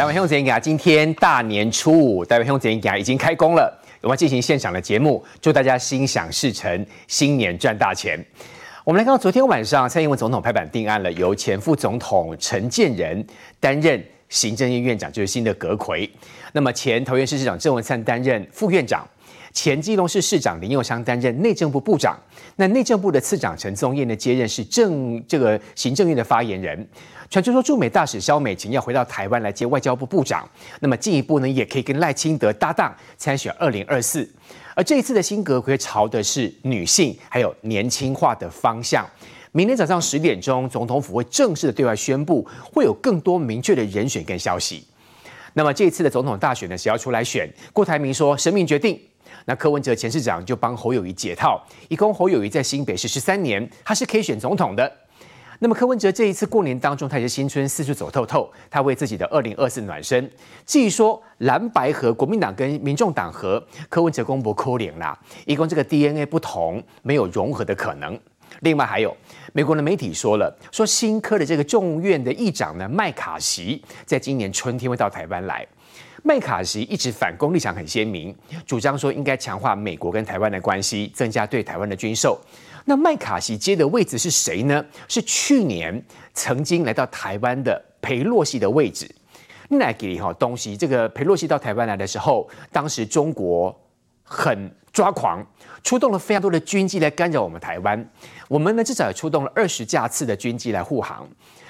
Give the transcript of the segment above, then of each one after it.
台湾兄弟家今天大年初五，台湾兄弟家已经开工了，我们进行现场的节目，祝大家心想事成，新年赚大钱。我们来看到昨天晚上，蔡英文总统拍板定案了，由前副总统陈建仁担任行政院院长，就是新的阁揆。那么前桃园市市长郑文灿担任副院长。前基隆市市长林佑昌担任内政部部长，那内政部的次长陈宗彦呢接任是政这个行政院的发言人。传出说驻美大使萧美琴要回到台湾来接外交部部长，那么进一步呢也可以跟赖清德搭档参选二零二四。而这一次的新阁揆朝的是女性还有年轻化的方向。明天早上十点钟，总统府会正式的对外宣布，会有更多明确的人选跟消息。那么这一次的总统大选呢，谁要出来选？郭台铭说生命决定。那柯文哲前市长就帮侯友宜解套，一共侯友宜在新北市十三年，他是可以选总统的。那么柯文哲这一次过年当中，他也是新春四处走透透，他为自己的二零二四暖身。至于说蓝白合，国民党跟民众党合，柯文哲公布扣脸啦，一共这个 DNA 不同，没有融合的可能。另外还有美国的媒体说了，说新科的这个众院的议长呢麦卡锡，在今年春天会到台湾来。麦卡锡一直反攻立场很鲜明，主张说应该强化美国跟台湾的关系，增加对台湾的军售。那麦卡锡接的位置是谁呢？是去年曾经来到台湾的裴洛西的位置。那给哈东西，这个裴洛西到台湾来的时候，当时中国很抓狂，出动了非常多的军机来干扰我们台湾。我们呢至少也出动了二十架次的军机来护航。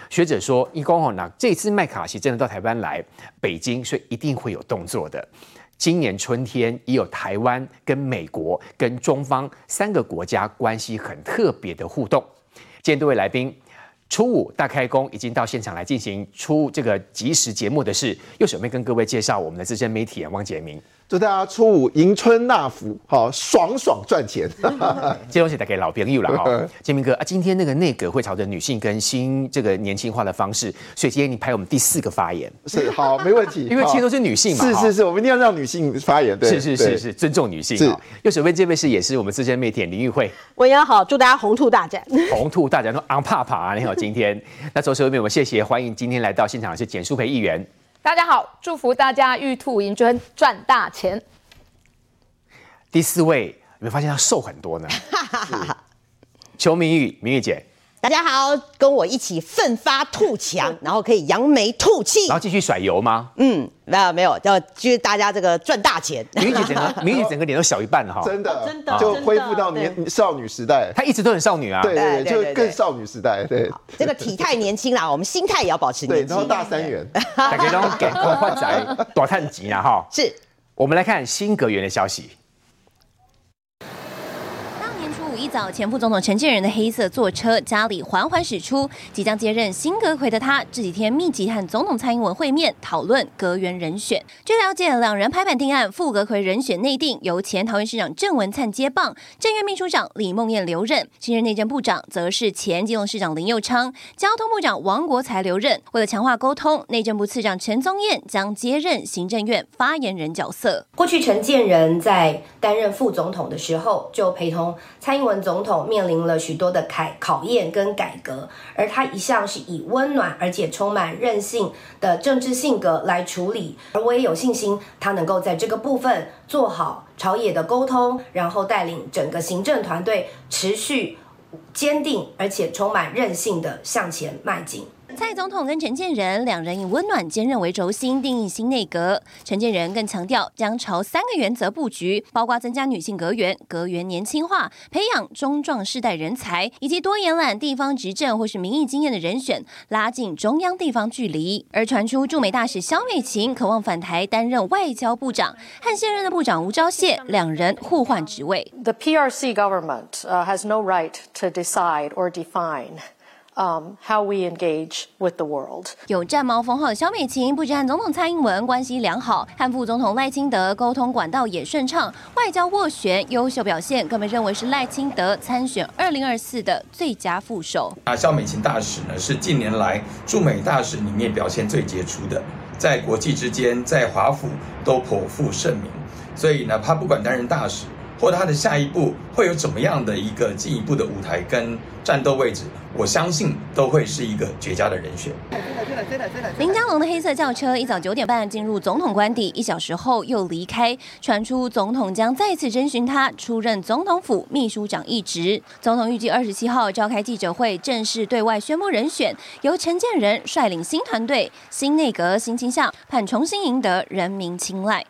学者说，一公吼，那这次麦卡锡真的到台湾来，北京所以一定会有动作的。今年春天也有台湾跟美国跟中方三个国家关系很特别的互动。今天多位来宾，初五大开工，已经到现场来进行出这个即时节目的是，又准备跟各位介绍我们的资深媒体人汪杰明。祝大家初五迎春纳福，好爽爽赚钱。这东西带给老朋友了哈，建明哥啊，今天那个内阁会朝着女性跟新这个年轻化的方式，所以今天你排我们第四个发言是好，没问题，因为其实都是女性嘛，是是是，我们一定要让女性发言，对，是是是是，尊重女性。是，右手边这位是也是我们资深媒体人林玉慧，我也好，祝大家红兔大展，红兔大展都昂怕怕啊！你好，今天那左手边我们谢谢欢迎今天来到现场的是简淑培议员。大家好，祝福大家玉兔迎春赚大钱。第四位，有没有发现他瘦很多呢？邱明玉，明玉姐，大家好，跟我一起奋发图强，然后可以扬眉吐气，然后继续甩油吗？嗯，没有没有，要就是大家这个赚大钱。明玉姐整个，明玉姐整个脸都小一半了哈，真的真的就恢复到年少女时代，她一直都很少女啊，对对，就更少女时代，对。这个体态年轻啦，我们心态也要保持年轻。对然后大三元，大家都给换仔多叹急啊哈。是，我们来看新格源的消息。一早，前副总统陈建仁的黑色座车家里缓缓驶出，即将接任新阁揆的他，这几天密集和总统蔡英文会面，讨论阁员人选。据了解，两人拍板定案，副阁揆人选内定，由前桃园市长郑文灿接棒，政院秘书长李孟艳留任，新任内政部长则是前基隆市长林佑昌，交通部长王国材留任。为了强化沟通，内政部次长陈宗彦将接任行政院发言人角色。过去陈建仁在担任副总统的时候，就陪同蔡英文。总统面临了许多的考考验跟改革，而他一向是以温暖而且充满韧性的政治性格来处理，而我也有信心，他能够在这个部分做好朝野的沟通，然后带领整个行政团队持续坚定而且充满韧性的向前迈进。蔡总统跟陈建仁两人以温暖坚韧为轴心定义新内阁，陈建仁更强调将朝三个原则布局，包括增加女性阁员、阁员年轻化、培养中壮世代人才，以及多延揽地方执政或是民意经验的人选，拉近中央地方距离。而传出驻美大使萧美琴渴望返台担任外交部长，和现任的部长吴钊燮两人互换职位。The PRC government has no right to decide or define. Um, how we engage with the world。有战猫封号的萧美琴，不止和总统蔡英文关系良好，和副总统赖清德沟通管道也顺畅，外交斡旋优秀表现，更被认为是赖清德参选二零二四的最佳副手。啊，萧美琴大使呢，是近年来驻美大使里面表现最杰出的，在国际之间，在华府都颇负盛名，所以呢，他不管担任大使。或他的下一步会有怎么样的一个进一步的舞台跟战斗位置，我相信都会是一个绝佳的人选。林佳龙的黑色轿车一早九点半进入总统官邸，一小时后又离开，传出总统将再次征询他出任总统府秘书长一职。总统预计二十七号召开记者会，正式对外宣布人选，由陈建仁率领新团队、新内阁新倾向，盼重新赢得人民青睐。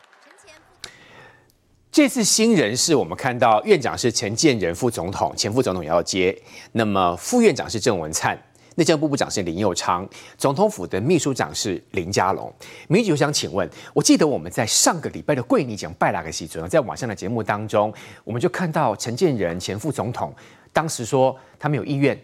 这次新人是，我们看到院长是陈建仁副总统，前副总统也要接。那么副院长是郑文灿，内政部部长是林佑昌，总统府的秘书长是林佳龙。民主想请问，我记得我们在上个礼拜的桂你奖拜拉个戏中，在网上的节目当中，我们就看到陈建仁前副总统当时说他没有意愿，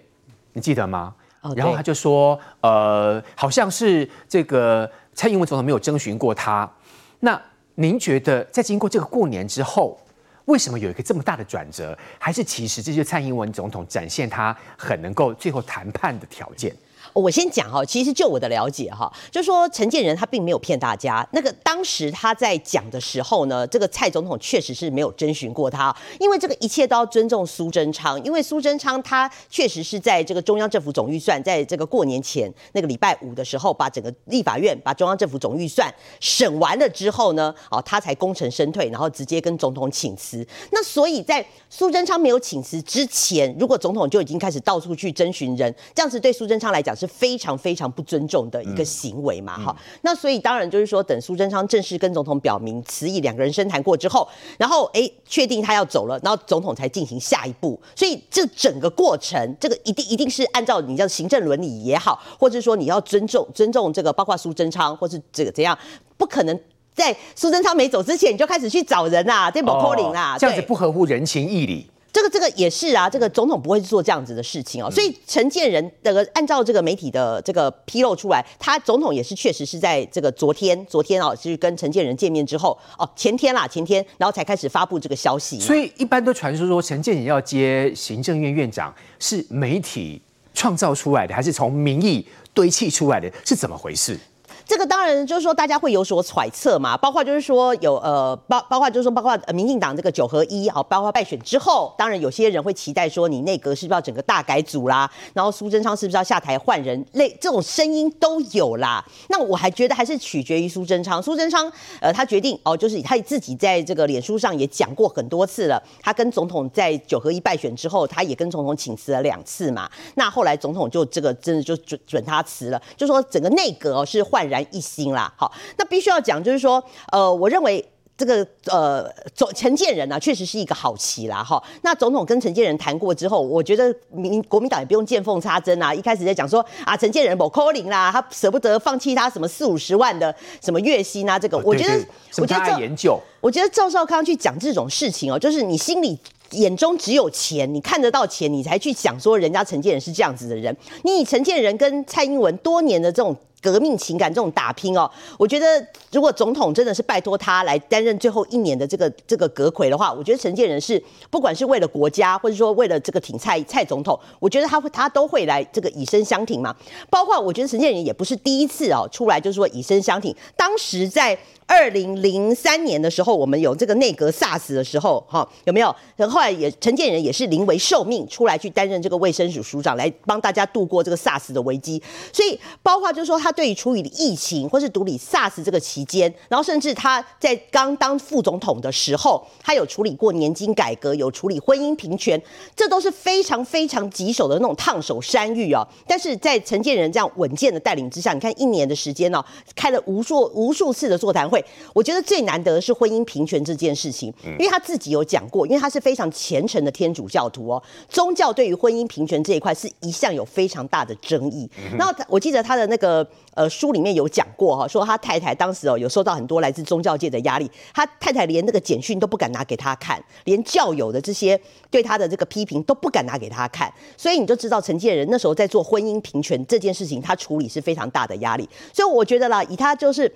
你记得吗？哦，然后他就说，呃，好像是这个蔡英文总统没有征询过他，那。您觉得在经过这个过年之后，为什么有一个这么大的转折？还是其实这就是蔡英文总统展现他很能够最后谈判的条件？我先讲哈，其实就我的了解哈，就说陈建仁他并没有骗大家。那个当时他在讲的时候呢，这个蔡总统确实是没有征询过他，因为这个一切都要尊重苏贞昌，因为苏贞昌他确实是在这个中央政府总预算，在这个过年前那个礼拜五的时候，把整个立法院把中央政府总预算审完了之后呢，哦，他才功成身退，然后直接跟总统请辞。那所以在苏贞昌没有请辞之前，如果总统就已经开始到处去征询人，这样子对苏贞昌来讲是。非常非常不尊重的一个行为嘛，哈、嗯，那所以当然就是说，等苏贞昌正式跟总统表明辞意，两个人深谈过之后，然后哎，确定他要走了，然后总统才进行下一步。所以这整个过程，这个一定一定是按照你叫行政伦理也好，或者说你要尊重尊重这个，包括苏贞昌，或是这个怎样，不可能在苏贞昌没走之前你就开始去找人啊，这不可能啦，这样子不合乎人情义理。这个这个也是啊，这个总统不会做这样子的事情哦，所以陈建仁这个按照这个媒体的这个披露出来，他总统也是确实是在这个昨天昨天哦，就是跟陈建仁见面之后哦，前天啦前天，然后才开始发布这个消息。所以一般都传说说陈建仁要接行政院院长是媒体创造出来的，还是从民意堆砌出来的？是怎么回事？这个当然就是说，大家会有所揣测嘛，包括就是说有呃，包包括就是说，包括民进党这个九合一啊，包括败选之后，当然有些人会期待说，你内阁是不是要整个大改组啦？然后苏贞昌是不是要下台换人？类这种声音都有啦。那我还觉得还是取决于苏贞昌。苏贞昌呃，他决定哦，就是他自己在这个脸书上也讲过很多次了。他跟总统在九合一败选之后，他也跟总统请辞了两次嘛。那后来总统就这个真的就准准他辞了，就说整个内阁是焕然。一新啦，好，那必须要讲，就是说，呃，我认为这个呃，总陈建仁呢，确实是一个好棋啦，哈。那总统跟陈建仁谈过之后，我觉得民国民党也不用见缝插针啊，一开始在讲说啊，陈建仁不可能啦，他舍不得放弃他什么四五十万的什么月薪啊，这个，我觉得，我觉得这研究，我觉得赵少康去讲这种事情哦，就是你心里。眼中只有钱，你看得到钱，你才去想说人家陈建仁是这样子的人。你以陈建仁跟蔡英文多年的这种革命情感，这种打拼哦，我觉得如果总统真的是拜托他来担任最后一年的这个这个阁揆的话，我觉得陈建仁是不管是为了国家，或者说为了这个挺蔡蔡总统，我觉得他会他都会来这个以身相挺嘛。包括我觉得陈建仁也不是第一次哦出来就是说以身相挺，当时在。二零零三年的时候，我们有这个内阁 SARS 的时候，哈，有没有？然后来也陈建仁也是临危受命出来去担任这个卫生署署长，来帮大家度过这个 SARS 的危机。所以包括就是说，他对于处理疫情或是处理 SARS 这个期间，然后甚至他在刚当副总统的时候，他有处理过年金改革，有处理婚姻平权，这都是非常非常棘手的那种烫手山芋啊。但是在陈建仁这样稳健的带领之下，你看一年的时间呢，开了无数无数次的座谈会。我觉得最难得的是婚姻平权这件事情，因为他自己有讲过，因为他是非常虔诚的天主教徒哦，宗教对于婚姻平权这一块是一向有非常大的争议。然后我记得他的那个呃书里面有讲过哈，说他太太当时哦有受到很多来自宗教界的压力，他太太连那个简讯都不敢拿给他看，连教友的这些对他的这个批评都不敢拿给他看，所以你就知道陈建仁那时候在做婚姻平权这件事情，他处理是非常大的压力。所以我觉得啦，以他就是。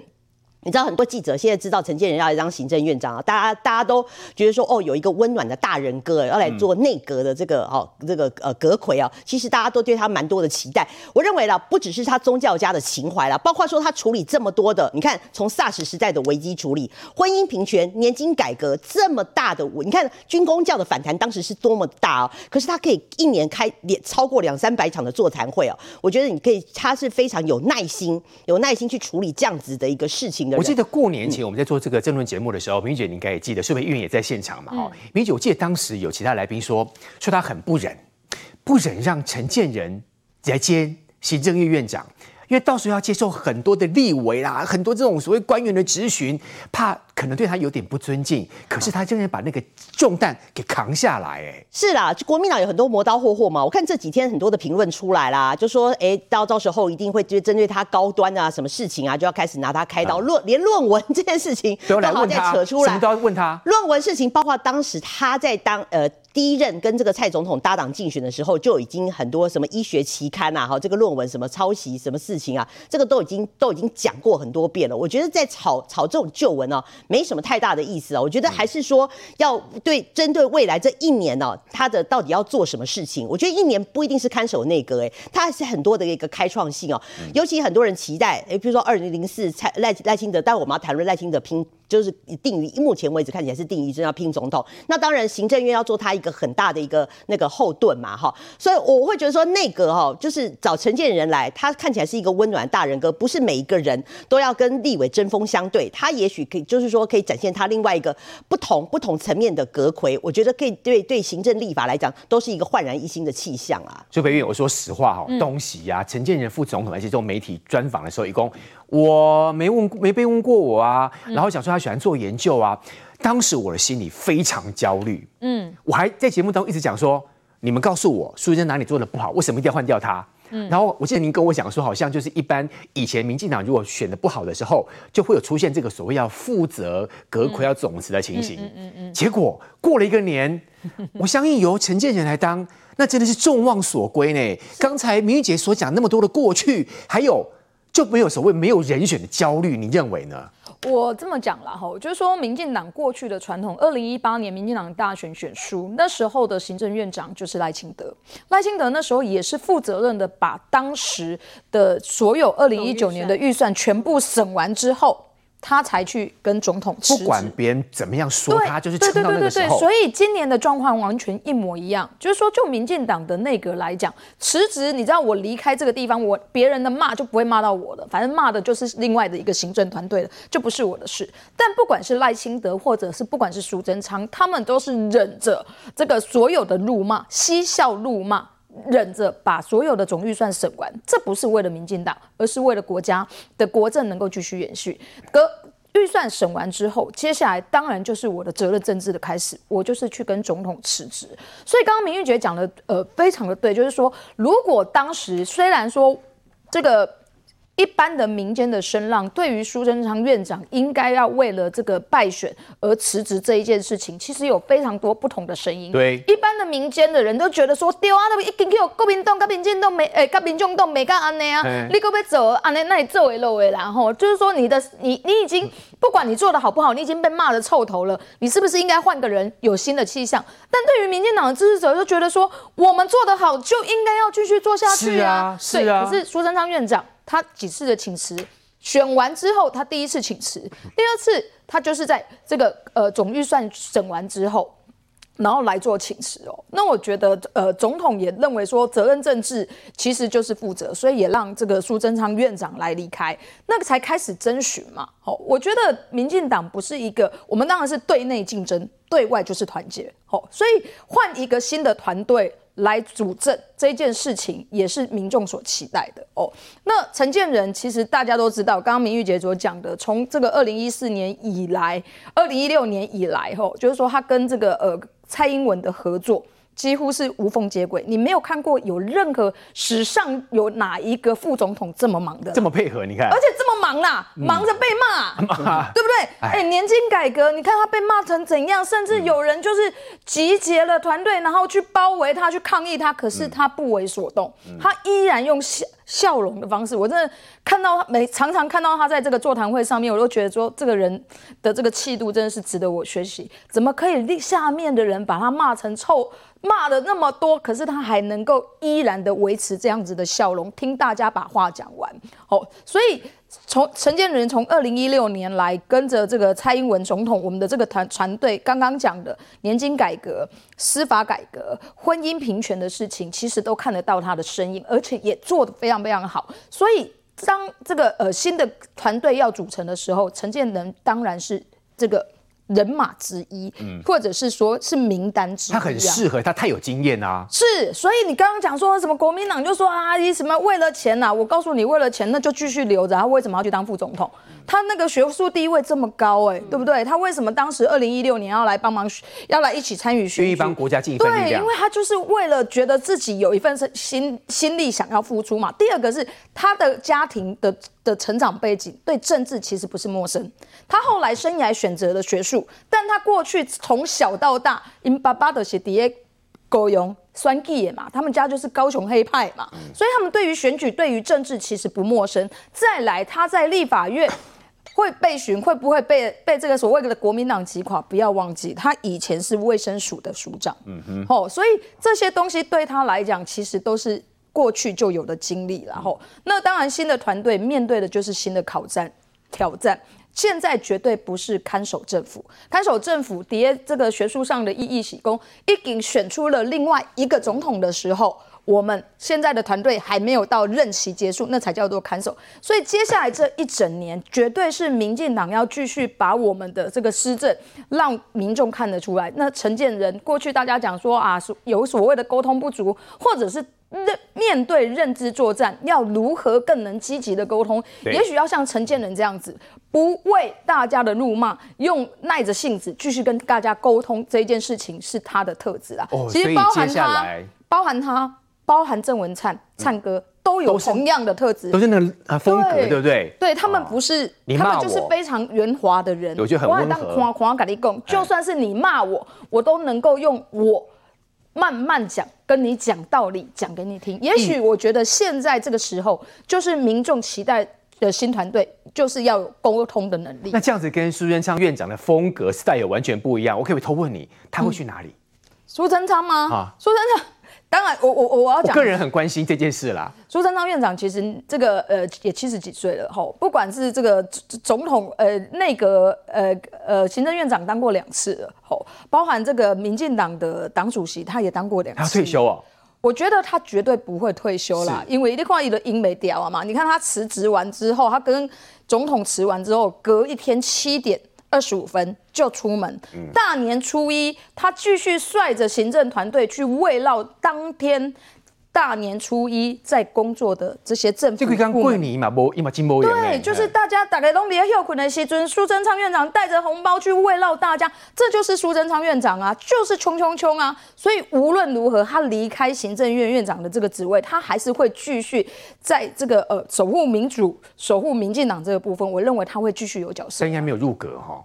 你知道很多记者现在知道陈建仁要来当行政院长啊，大家大家都觉得说哦，有一个温暖的大人哥要来做内阁的这个哦这个呃阁揆啊，其实大家都对他蛮多的期待。我认为啦，不只是他宗教家的情怀啦，包括说他处理这么多的，你看从 SARS 时代的危机处理、婚姻平权、年金改革这么大的，你看军工教的反弹当时是多么大哦，可是他可以一年开两超过两三百场的座谈会哦，我觉得你可以，他是非常有耐心、有耐心去处理这样子的一个事情。我记得过年前我们在做这个政论节目的时候，明姐你应该也记得，是不是议员也在现场嘛？哈、嗯，明姐，我记得当时有其他来宾说，说他很不忍，不忍让陈建仁来接行政院院长。因为到时候要接受很多的立委啦，很多这种所谓官员的质询，怕可能对他有点不尊敬。可是他竟然把那个重担给扛下来，哎，是啦，国民党有很多磨刀霍霍嘛。我看这几天很多的评论出来啦，就说，哎，到到时候一定会就针对他高端啊，什么事情啊，就要开始拿他开刀。论、啊、连论文这件事情都好再扯出来，什么都要问他。论文事情，包括当时他在当呃。第一任跟这个蔡总统搭档竞选的时候，就已经很多什么医学期刊啊，哈，这个论文什么抄袭什么事情啊，这个都已经都已经讲过很多遍了。我觉得在炒炒这种旧闻呢，没什么太大的意思啊。我觉得还是说要对针对未来这一年呢，他的到底要做什么事情？我觉得一年不一定是看守内阁，哎，他还是很多的一个开创性哦。尤其很多人期待，哎，比如说二零零四蔡赖赖清德，但我们要谈论赖清德拼。就是定于目前为止看起来是定于真要拼总统，那当然行政院要做他一个很大的一个那个后盾嘛，哈，所以我会觉得说内阁哈，就是找陈建仁来，他看起来是一个温暖的大人哥，不是每一个人都要跟立委针锋相对，他也许可以就是说可以展现他另外一个不同不同层面的阁魁，我觉得可以对对行政立法来讲都是一个焕然一新的气象啊。所以北院我说实话哈，东西呀，陈建仁副总统而且这种媒体专访的时候，一共。我没问没被问过我啊，然后想说他喜欢做研究啊，当时我的心里非常焦虑，嗯，我还在节目当中一直讲说，你们告诉我苏贞哪里做的不好，为什么一定要换掉他？嗯，然后我记得您跟我讲说，好像就是一般以前民进党如果选的不好的时候，就会有出现这个所谓要负责阁魁要总辞的情形，嗯嗯嗯，结果过了一个年，我相信由陈建仁来当，那真的是众望所归呢。刚才明玉姐所讲那么多的过去，还有。就没有所谓没有人选的焦虑，你认为呢？我这么讲了哈，就是说民进党过去的传统，二零一八年民进党大选选书，那时候的行政院长就是赖清德，赖清德那时候也是负责任的，把当时的所有二零一九年的预算全部审完之后。他才去跟总统辞职，不管别人怎么样说他，就是撑到那个时候。对对对对对，所以今年的状况完全一模一样，就是说，就民进党的内阁来讲，辞职，你知道我离开这个地方，我别人的骂就不会骂到我了，反正骂的就是另外的一个行政团队了，就不是我的事。但不管是赖清德，或者是不管是苏贞昌，他们都是忍着这个所有的辱骂，嬉笑怒骂。忍着把所有的总预算审完，这不是为了民进党，而是为了国家的国政能够继续延续。隔预算审完之后，接下来当然就是我的责任政治的开始，我就是去跟总统辞职。所以刚刚明玉姐讲的呃非常的对，就是说如果当时虽然说这个。一般的民间的声浪，对于苏贞昌院长应该要为了这个败选而辞职这一件事情，其实有非常多不同的声音。对，一般的民间的人都觉得说，对啊，那一定去国民党、跟民进党没，诶、欸，跟民众党没干安呢啊，你可不可以走安尼？那你作为漏为然后，就是说你的你你已经不管你做的好不好，你已经被骂的臭头了，你是不是应该换个人，有新的气象？但对于民进党的支持者，就觉得说，我们做得好就应该要继续做下去啊，是啊，是啊。可是苏贞昌院长。他几次的请辞，选完之后，他第一次请辞，第二次他就是在这个呃总预算审完之后，然后来做请辞哦。那我觉得呃总统也认为说责任政治其实就是负责，所以也让这个苏贞昌院长来离开，那个才开始征询嘛。好，我觉得民进党不是一个，我们当然是对内竞争，对外就是团结。好，所以换一个新的团队。来主政这件事情也是民众所期待的哦。那陈建仁其实大家都知道，刚刚明玉姐所讲的，从这个二零一四年以来，二零一六年以来，吼，就是说他跟这个呃蔡英文的合作几乎是无缝接轨。你没有看过有任何史上有哪一个副总统这么忙的，这么配合？你看，而且这么忙啦，嗯、忙着被骂，嗯、对不对？哎、欸，年金改革，你看他被骂成怎样，甚至有人就是集结了团队，然后去包围他，去抗议他，可是他不为所动，嗯、他依然用笑笑容的方式。我真的看到他每常常看到他在这个座谈会上面，我都觉得说这个人的这个气度真的是值得我学习。怎么可以令下面的人把他骂成臭？骂了那么多，可是他还能够依然的维持这样子的笑容，听大家把话讲完。哦，所以从陈建仁从二零一六年来跟着这个蔡英文总统，我们的这个团团队刚刚讲的年金改革、司法改革、婚姻平权的事情，其实都看得到他的身影，而且也做得非常非常好。所以当这个呃新的团队要组成的时候，陈建仁当然是这个。人马之一，嗯，或者是说是名单之一，他很适合，他太有经验啊。是，所以你刚刚讲说什么国民党就说啊，你什么为了钱呐、啊？我告诉你，为了钱那就继续留着。他为什么要去当副总统？他那个学术地位这么高、欸，哎，对不对？他为什么当时二零一六年要来帮忙，要来一起参与选举，愿意帮国家尽一份力量？对，因为他就是为了觉得自己有一份心心力想要付出嘛。第二个是他的家庭的的成长背景对政治其实不是陌生。他后来生涯选择了学术，但他过去从小到大，因爸爸的是底下高雄选举嘛，他们家就是高雄黑派嘛，所以他们对于选举、对于政治其实不陌生。再来，他在立法院。会被询，会不会被被这个所谓的国民党击垮？不要忘记，他以前是卫生署的署长。嗯哼，哦，所以这些东西对他来讲，其实都是过去就有的经历。然后，那当然新的团队面对的就是新的挑战挑战。现在绝对不是看守政府，看守政府叠这个学术上的意义喜功，已经选出了另外一个总统的时候。我们现在的团队还没有到任期结束，那才叫做看守。所以接下来这一整年，绝对是民进党要继续把我们的这个施政让民众看得出来。那陈建仁过去大家讲说啊，有所谓的沟通不足，或者是认面对认知作战，要如何更能积极的沟通？也许要像陈建仁这样子，不为大家的怒骂，用耐着性子继续跟大家沟通这件事情是他的特质啊。哦，其实包含他，包含他。包含郑文灿、灿哥都有同样的特质，都是那个啊风格，对不对？对，他们不是，他们就是非常圆滑的人。我觉得很温和。狂跟你讲，就算是你骂我，我都能够用我慢慢讲，跟你讲道理，讲给你听。也许我觉得现在这个时候，就是民众期待的新团队，就是要有沟通的能力。那这样子跟苏贞昌院长的风格 style 完全不一样。我可以偷问你，他会去哪里？苏贞昌吗？啊，苏贞昌。当然我，我我我要讲，我个人很关心这件事啦。苏贞昌院长其实这个呃也七十几岁了吼，不管是这个总统呃内阁呃呃行政院长当过两次了吼，包含这个民进党的党主席他也当过两次。他退休哦？我觉得他绝对不会退休啦，因为你看他的英美调啊嘛，你看他辞职完之后，他跟总统辞完之后，隔一天七点。二十五分就出门，大年初一，他继续率着行政团队去慰劳当天大年初一在工作的这些政府部门。这个过年嘛，无，嘛，对，就是大家大概都比较有可能时阵，苏贞昌院长带着红包去慰劳大家，这就是苏贞昌院长啊，就是冲冲冲啊！所以无论如何，他离开行政院院长的这个职位，他还是会继续在这个呃守护民主、守护民进党这个部分，我认为他会继续有角色。但应该没有入阁哈。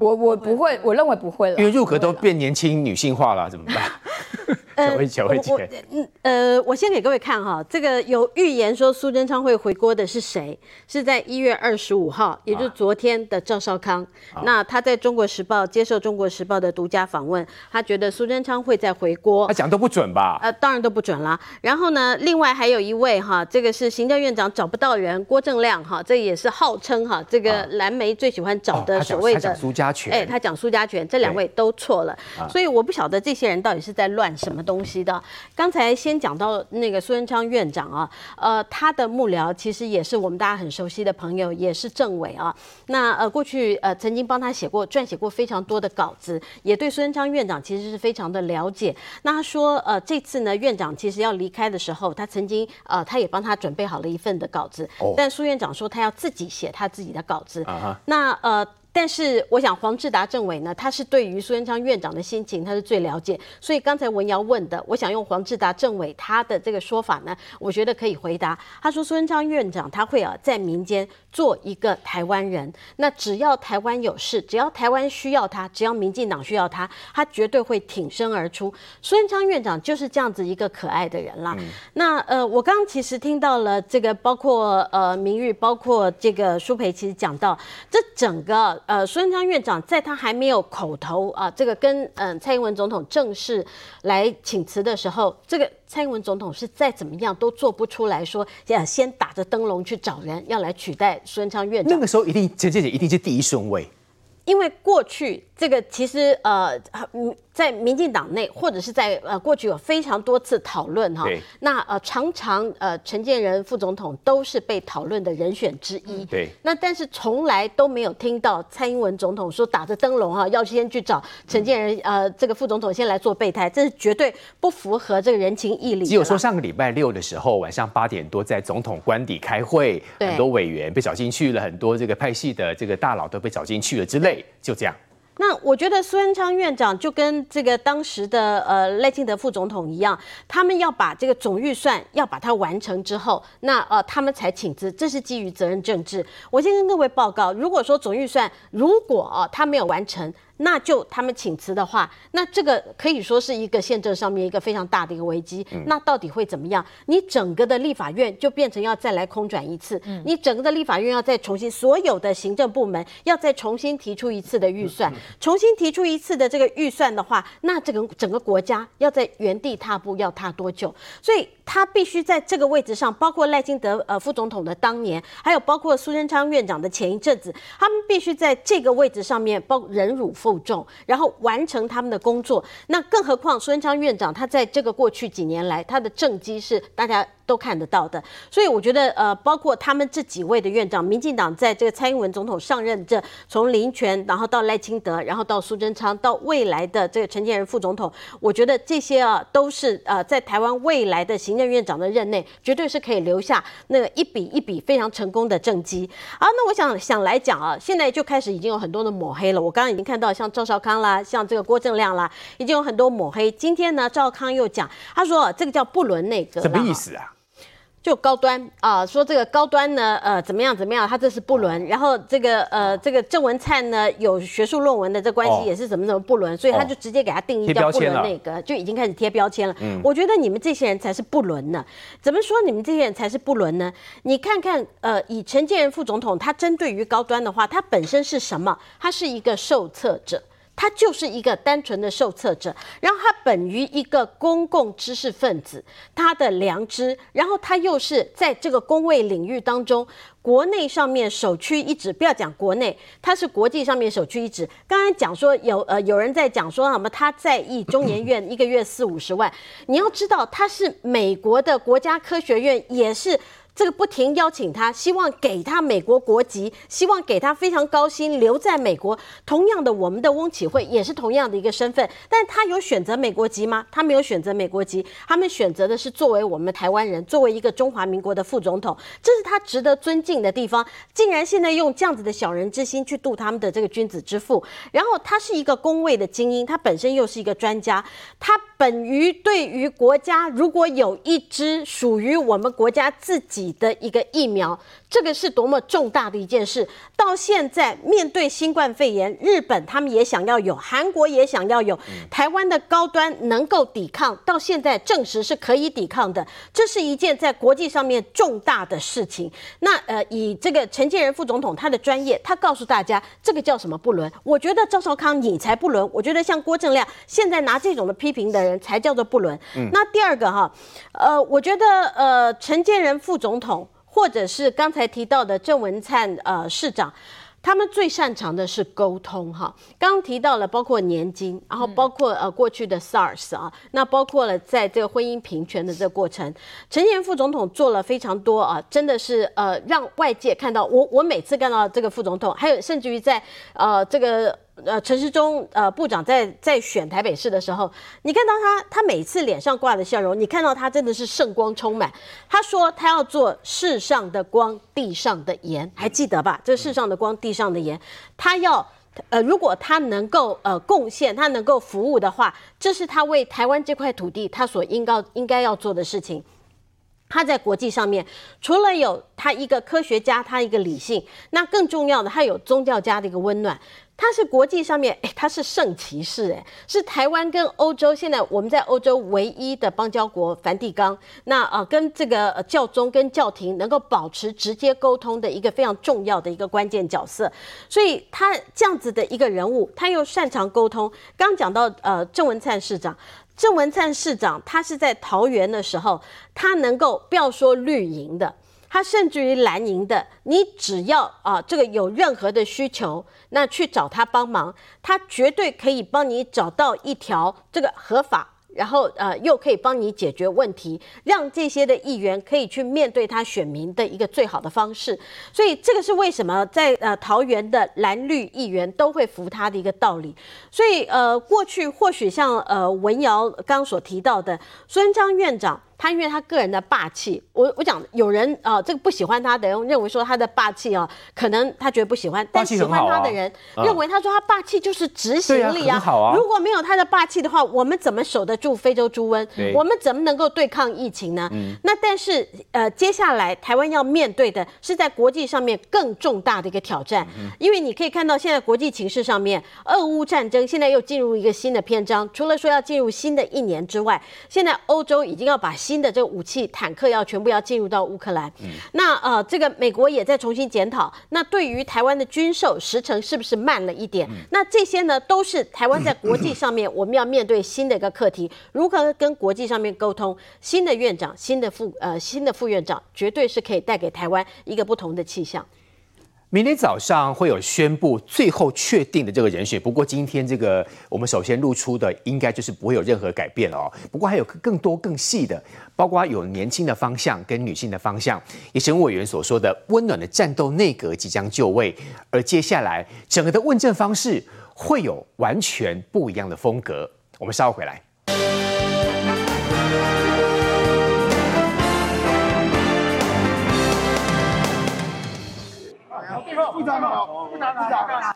我我不会，我认为不会了，因为入阁都变年轻女性化了，怎么办？小薇，小薇姐，嗯呃，我先给各位看哈，这个有预言说苏贞昌会回锅的是谁？是在一月二十五号，也就是昨天的赵少康。啊、那他在中国时报接受中国时报的独家访问，他觉得苏贞昌会再回锅。他讲都不准吧？呃，当然都不准啦。然后呢，另外还有一位哈，这个是行政院长找不到人，郭正亮哈，这也是号称哈，这个蓝媒最喜欢找的所谓的。哦家权，哎，他讲苏家权，这两位都错了，所以我不晓得这些人到底是在乱什么东西的。刚才先讲到那个苏贞昌院长啊，呃，他的幕僚其实也是我们大家很熟悉的朋友，也是政委啊。那呃，过去呃曾经帮他写过、撰写过非常多的稿子，也对苏贞昌院长其实是非常的了解。那他说，呃，这次呢，院长其实要离开的时候，他曾经呃，他也帮他准备好了一份的稿子，但苏院长说他要自己写他自己的稿子。那呃。但是我想黄志达政委呢，他是对于苏贞昌院长的心情，他是最了解。所以刚才文瑶问的，我想用黄志达政委他的这个说法呢，我觉得可以回答。他说苏贞昌院长他会啊在民间做一个台湾人，那只要台湾有事，只要台湾需要他，只要民进党需要他，他绝对会挺身而出。苏贞昌院长就是这样子一个可爱的人啦。嗯、那呃，我刚刚其实听到了这个，包括呃明玉，包括这个舒培，其实讲到这整个。呃，苏贞昌院长在他还没有口头啊，这个跟嗯、呃、蔡英文总统正式来请辞的时候，这个蔡英文总统是再怎么样都做不出来说要先打着灯笼去找人要来取代苏贞昌院长。那个时候一定陈建仁一定是第一顺位，因为过去这个其实呃嗯。在民进党内，或者是在呃过去有非常多次讨论哈，那呃常常呃陈建仁副总统都是被讨论的人选之一。对，那但是从来都没有听到蔡英文总统说打着灯笼哈要先去找陈建仁呃这个副总统先来做备胎，这是绝对不符合这个人情义理。只有说上个礼拜六的时候晚上八点多在总统官邸开会，很多委员被找进去了，很多这个派系的这个大佬都被找进去了之类，就这样。那我觉得苏贞昌院长就跟这个当时的呃赖清德副总统一样，他们要把这个总预算要把它完成之后，那呃他们才请辞，这是基于责任政治。我先跟各位报告，如果说总预算如果啊他没有完成。那就他们请辞的话，那这个可以说是一个宪政上面一个非常大的一个危机。嗯、那到底会怎么样？你整个的立法院就变成要再来空转一次，嗯、你整个的立法院要再重新，所有的行政部门要再重新提出一次的预算，重新提出一次的这个预算的话，那这个整个国家要在原地踏步要踏多久？所以他必须在这个位置上，包括赖清德呃副总统的当年，还有包括苏贞昌院长的前一阵子，他们必须在这个位置上面包忍辱。负重，然后完成他们的工作。那更何况苏贞昌院长，他在这个过去几年来，他的政绩是大家都看得到的，所以我觉得，呃，包括他们这几位的院长，民进党在这个蔡英文总统上任这从林权，然后到赖清德，然后到苏贞昌，到未来的这个陈建仁副总统，我觉得这些啊都是呃在台湾未来的行政院长的任内，绝对是可以留下那个一笔一笔非常成功的政绩。啊，那我想想来讲啊，现在就开始已经有很多的抹黑了。我刚刚已经看到像赵少康啦，像这个郭正亮啦，已经有很多抹黑。今天呢，赵康又讲，他说这个叫不伦内阁，什么意思啊？就高端啊、呃，说这个高端呢，呃，怎么样怎么样，他这是不伦。然后这个呃，这个郑文灿呢，有学术论文的这关系也是怎么怎么不伦，哦、所以他就直接给他定义叫不伦那个，就已经开始贴标签了。嗯，我觉得你们这些人才是不伦呢。怎么说你们这些人才是不伦呢？你看看，呃，以陈建仁副总统，他针对于高端的话，他本身是什么？他是一个受测者。他就是一个单纯的受测者，然后他本于一个公共知识分子，他的良知，然后他又是在这个公卫领域当中，国内上面首屈一指。不要讲国内，他是国际上面首屈一指。刚才讲说有呃有人在讲说什么他在意中研院一个月四五十万，你要知道他是美国的国家科学院，也是。这个不停邀请他，希望给他美国国籍，希望给他非常高薪留在美国。同样的，我们的翁启慧也是同样的一个身份，但他有选择美国籍吗？他没有选择美国籍，他们选择的是作为我们台湾人，作为一个中华民国的副总统，这是他值得尊敬的地方。竟然现在用这样子的小人之心去度他们的这个君子之腹，然后他是一个公卫的精英，他本身又是一个专家，他本于对于国家，如果有一支属于我们国家自己。的一个疫苗，这个是多么重大的一件事！到现在，面对新冠肺炎，日本他们也想要有，韩国也想要有，台湾的高端能够抵抗，到现在证实是可以抵抗的，这是一件在国际上面重大的事情。那呃，以这个陈建仁副总统他的专业，他告诉大家，这个叫什么不伦？我觉得赵少康你才不伦，我觉得像郭正亮现在拿这种的批评的人才叫做不伦。嗯，那第二个哈，呃，我觉得呃，陈建仁副总。总统，或者是刚才提到的郑文灿呃市长，他们最擅长的是沟通哈。刚提到了包括年金，然后包括呃过去的 SARS 啊，那包括了在这个婚姻平权的这个过程，陈建仁副总统做了非常多啊，真的是呃让外界看到我我每次看到这个副总统，还有甚至于在呃这个。呃陈时中呃部长在在选台北市的时候，你看到他他每次脸上挂的笑容，你看到他真的是圣光充满。他说他要做世上的光，地上的盐，还记得吧？这世上的光，地上的盐，他要。呃，如果他能够呃贡献，他能够服务的话，这是他为台湾这块土地他所应该应该要做的事情。他在国际上面，除了有他一个科学家，他一个理性，那更重要的，他有宗教家的一个温暖。他是国际上面，哎，他是圣骑士，哎，是台湾跟欧洲现在我们在欧洲唯一的邦交国梵蒂冈，那呃跟这个教宗跟教廷能够保持直接沟通的一个非常重要的一个关键角色，所以他这样子的一个人物，他又擅长沟通。刚讲到呃郑文灿市长，郑文灿市长他是在桃园的时候，他能够不要说绿营的。他甚至于蓝营的，你只要啊这个有任何的需求，那去找他帮忙，他绝对可以帮你找到一条这个合法。然后呃，又可以帮你解决问题，让这些的议员可以去面对他选民的一个最好的方式。所以这个是为什么在呃桃园的蓝绿议员都会服他的一个道理。所以呃，过去或许像呃文瑶刚所提到的孙章院长。他因为他个人的霸气，我我讲有人啊、呃，这个不喜欢他的人认为说他的霸气啊，可能他觉得不喜欢，但喜欢他的人认为他说他霸气就是执行力啊。如果没有他的霸气的话，我们怎么守得住非洲猪瘟？我们怎么能够对抗疫情呢？那但是呃，接下来台湾要面对的是在国际上面更重大的一个挑战，因为你可以看到现在国际情势上面，俄乌战争现在又进入一个新的篇章，除了说要进入新的一年之外，现在欧洲已经要把新新的这个武器坦克要全部要进入到乌克兰，嗯、那呃，这个美国也在重新检讨。那对于台湾的军售时程是不是慢了一点？嗯、那这些呢，都是台湾在国际上面我们要面对新的一个课题，如何跟国际上面沟通？新的院长、新的副呃新的副院长，绝对是可以带给台湾一个不同的气象。明天早上会有宣布最后确定的这个人选，不过今天这个我们首先露出的应该就是不会有任何改变了哦。不过还有更多更细的，包括有年轻的方向跟女性的方向，也是委员所说的温暖的战斗内阁即将就位，而接下来整个的问政方式会有完全不一样的风格。我们稍后回来。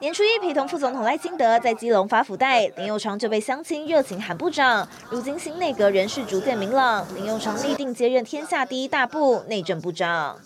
年初一陪同副总统赖清德在基隆发福袋，林佑昌就被乡亲热情喊部长。如今新内阁人事逐渐明朗，林佑昌立定接任天下第一大部内政部长。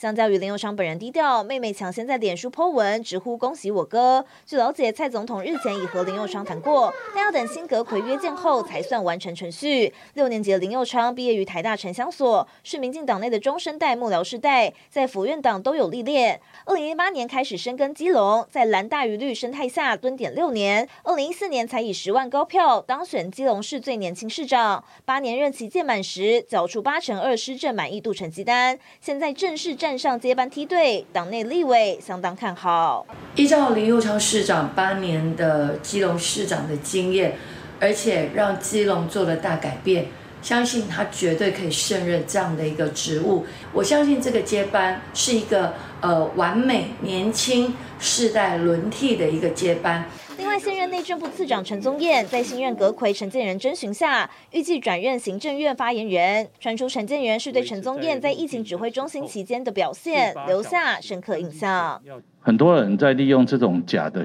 相较于林佑昌本人低调，妹妹抢先在脸书 po 文直呼恭喜我哥。据了解，蔡总统日前已和林佑昌谈过，但要等新阁揆约见后才算完成程序。六年级的林佑昌毕业于台大城乡所，是民进党内的中生代幕僚世代，在府院党都有历练。二零一八年开始深耕基隆，在蓝大于绿生态下蹲点六年。二零一四年才以十万高票当选基隆市最年轻市长，八年任期届满时缴出八成二施政满意度成绩单，现在正式站上接班梯队，党内立委相当看好。依照林右昌市长八年的基隆市长的经验，而且让基隆做了大改变，相信他绝对可以胜任这样的一个职务。我相信这个接班是一个呃完美年轻世代轮替的一个接班。另外，现任内政部次长陈宗彦在新任阁魁陈建仁征询下，预计转任行政院发言人。传出陈建仁是对陈宗彦在疫情指挥中心期间的表现留下深刻印象。很多人在利用这种假的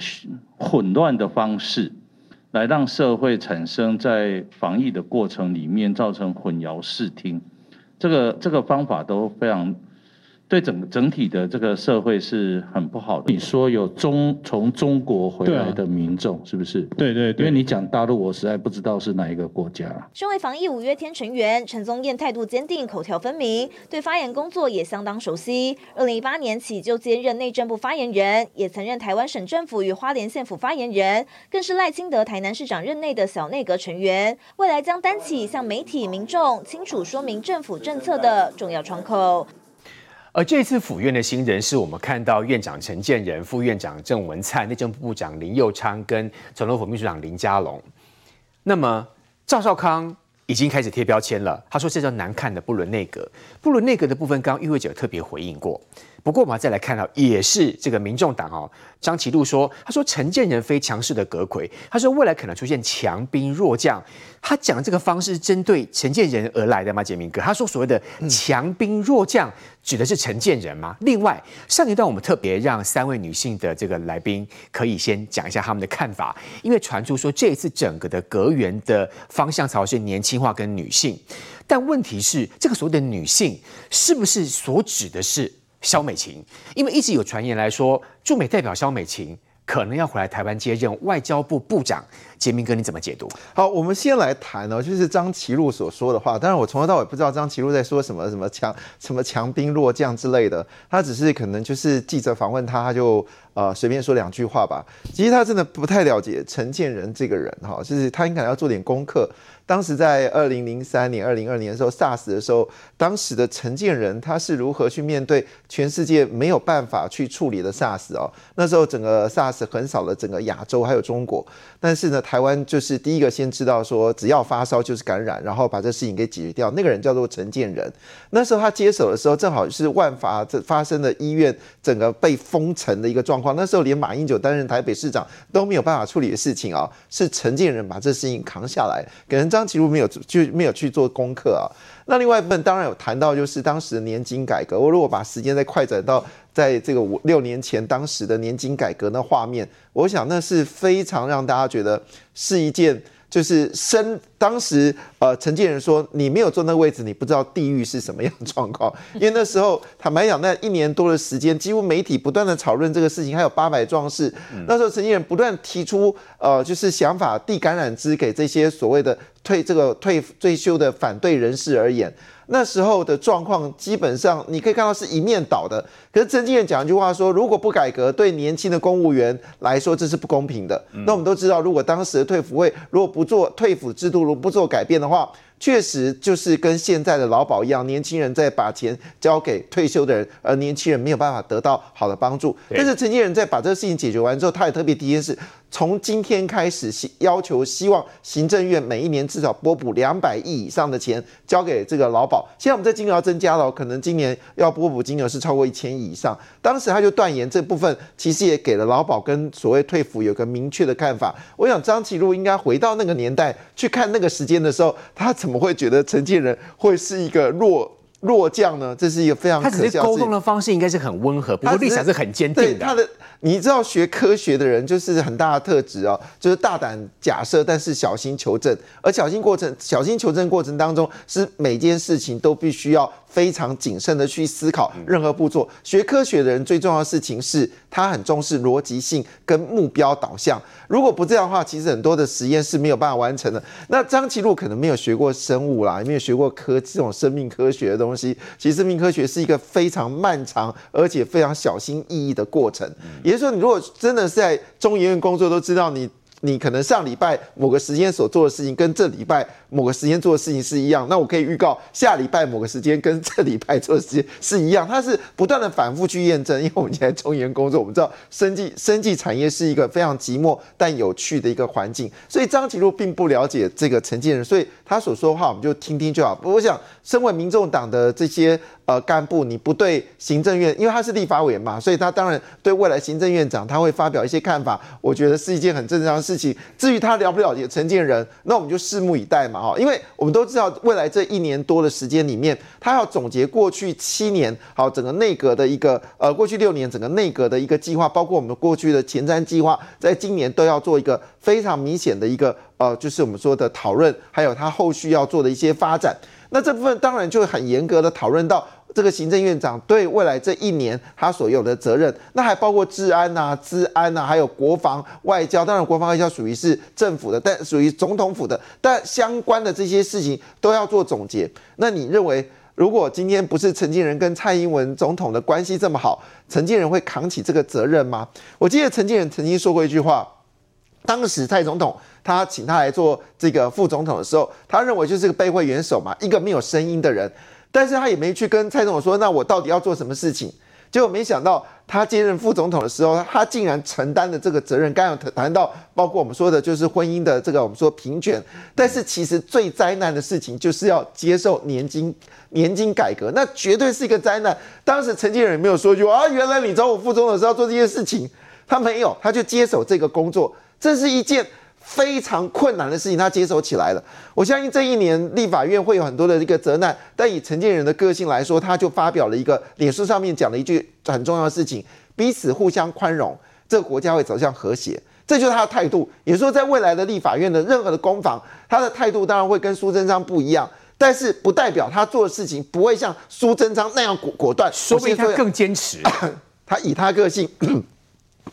混乱的方式，来让社会产生在防疫的过程里面造成混淆视听。这个这个方法都非常。对整整体的这个社会是很不好的。你说有中从中国回来的民众，是不是？对对对。因为你讲大陆，我实在不知道是哪一个国家。身为防疫五月天成员，陈宗彦态度坚定，口条分明，对发言工作也相当熟悉。二零一八年起就兼任内政部发言人，也曾任台湾省政府与花莲县府发言人，更是赖清德台南市长任内的小内阁成员。未来将担起向媒体民众清楚说明政府政策的重要窗口。而这次府院的新人是我们看到院长陈建仁、副院长郑文灿、内政部部长林佑昌跟总统府秘书长林佳龙。那么赵少康已经开始贴标签了，他说这叫难看的不伦内阁。不伦内阁的部分，刚刚与会者特别回应过，不过我们再来看到，也是这个民众党哦，张其禄说，他说陈建仁非强势的阁魁，他说未来可能出现强兵弱将。他讲这个方式针对陈建仁而来的吗？杰明哥，他说所谓的强兵弱将指的是陈建仁吗？另外，上一段我们特别让三位女性的这个来宾可以先讲一下他们的看法，因为传出说这一次整个的阁员的方向朝是年轻化跟女性，但问题是这个所谓的女性是不是所指的是萧美琴？因为一直有传言来说驻美代表萧美琴。可能要回来台湾接任外交部部长，杰明哥你怎么解读？好，我们先来谈哦，就是张其禄所说的话。当然，我从头到尾不知道张其禄在说什么，什么强什么强兵弱将之类的。他只是可能就是记者访问他，他就呃随便说两句话吧。其实他真的不太了解陈建仁这个人哈，就是他应该要做点功课。当时在二零零三年、二零二年的时候，SARS 的时候，当时的陈建仁他是如何去面对全世界没有办法去处理的 SARS 哦？那时候整个 SARS 横扫了整个亚洲还有中国，但是呢，台湾就是第一个先知道说，只要发烧就是感染，然后把这事情给解决掉。那个人叫做陈建仁。那时候他接手的时候，正好是万华这发生的医院整个被封城的一个状况。那时候连马英九担任台北市长都没有办法处理的事情啊，是陈建仁把这事情扛下来，给人。张其禄没有就没有去做功课啊。那另外一部分当然有谈到，就是当时的年金改革。我如果把时间再快转到在这个五六年前当时的年金改革那画面，我想那是非常让大家觉得是一件。就是生当时，呃，陈建仁说，你没有坐那个位置，你不知道地狱是什么样的状况。因为那时候坦白讲，那一年多的时间，几乎媒体不断的讨论这个事情，还有八百壮士。那时候陈建仁不断提出，呃，就是想法递橄榄枝给这些所谓的退这个退退休的反对人士而言。那时候的状况基本上你可以看到是一面倒的。可是陈建仁讲一句话说，如果不改革，对年轻的公务员来说这是不公平的。那我们都知道，如果当时的退辅会如果不做退辅制度，如果不做改变的话，确实就是跟现在的劳保一样，年轻人在把钱交给退休的人，而年轻人没有办法得到好的帮助。但是曾经人在把这个事情解决完之后，他也特别提一件事，从今天开始，要求希望行政院每一年至少拨补两百亿以上的钱交给这个劳保。现在我们这金额要增加了，可能今年要拨补金额是超过一千亿以上。当时他就断言这部分其实也给了劳保跟所谓退抚有个明确的看法。我想张其禄应该回到那个年代去看那个时间的时候，他。怎么会觉得陈建仁会是一个弱弱将呢？这是一个非常可笑的事情。他只是沟通的方式应该是很温和，不过立场是很坚定的。对他的，你知道学科学的人就是很大的特质哦，就是大胆假设，但是小心求证。而小心过程、小心求证过程当中，是每件事情都必须要。非常谨慎的去思考任何步骤。学科学的人最重要的事情是他很重视逻辑性跟目标导向。如果不这样的话，其实很多的实验是没有办法完成的。那张其禄可能没有学过生物啦，也没有学过科这种生命科学的东西。其实生命科学是一个非常漫长而且非常小心翼翼的过程。也就是说，你如果真的是在中研院工作，都知道你。你可能上礼拜某个时间所做的事情，跟这礼拜某个时间做的事情是一样。那我可以预告，下礼拜某个时间跟这礼拜做的时间是一样。它是不断的反复去验证。因为我们现在中原工作，我们知道生计生计产业是一个非常寂寞但有趣的一个环境。所以张其禄并不了解这个陈建仁，所以他所说的话我们就听听就好。我想，身为民众党的这些呃干部，你不对行政院，因为他是立法委员嘛，所以他当然对未来行政院长他会发表一些看法。我觉得是一件很正常的事。情，至于他了不了解陈建仁，那我们就拭目以待嘛，哈，因为我们都知道，未来这一年多的时间里面，他要总结过去七年，好，整个内阁的一个，呃，过去六年整个内阁的一个计划，包括我们过去的前瞻计划，在今年都要做一个非常明显的一个，呃，就是我们说的讨论，还有他后续要做的一些发展，那这部分当然就很严格的讨论到。这个行政院长对未来这一年他所有的责任，那还包括治安呐、治安呐，还有国防、外交。当然，国防外交属于是政府的，但属于总统府的。但相关的这些事情都要做总结。那你认为，如果今天不是陈建仁跟蔡英文总统的关系这么好，陈建仁会扛起这个责任吗？我记得陈建仁曾经说过一句话，当时蔡总统他请他来做这个副总统的时候，他认为就是个背会元首嘛，一个没有声音的人。但是他也没去跟蔡总统说，那我到底要做什么事情？结果没想到他接任副总统的时候，他竟然承担了这个责任。刚刚有谈到，包括我们说的就是婚姻的这个我们说平权，但是其实最灾难的事情就是要接受年金年金改革，那绝对是一个灾难。当时陈建仁没有说一句啊，原来你找我副总统是要做这件事情，他没有，他就接手这个工作，这是一件。非常困难的事情，他接手起来了。我相信这一年立法院会有很多的这个责难，但以陈建仁的个性来说，他就发表了一个脸书上面讲了一句很重要的事情：彼此互相宽容，这个国家会走向和谐。这就是他的态度。也就是说，在未来的立法院的任何的攻防，他的态度当然会跟苏贞昌不一样，但是不代表他做的事情不会像苏贞昌那样果果断，说不定他更坚持。他以他个性。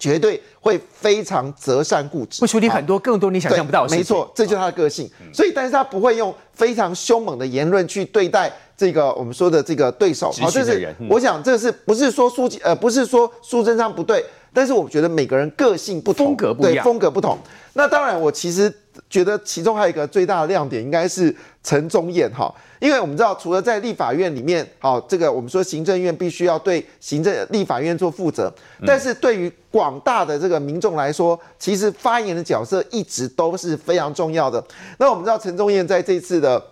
绝对会非常择善固执，会处理很多更多你想象不到的事情。没错，这就是他的个性。所以，但是他不会用非常凶猛的言论去对待这个我们说的这个对手。好，这是我想，这是不是说苏呃不是说苏贞昌不对，但是我觉得每个人个性不同，风格不一样，对，风格不同。那当然，我其实觉得其中还有一个最大的亮点，应该是陈宗彦哈。因为我们知道，除了在立法院里面，好，这个我们说行政院必须要对行政立法院做负责，但是对于广大的这个民众来说，其实发言的角色一直都是非常重要的。那我们知道，陈宗彦在这次的。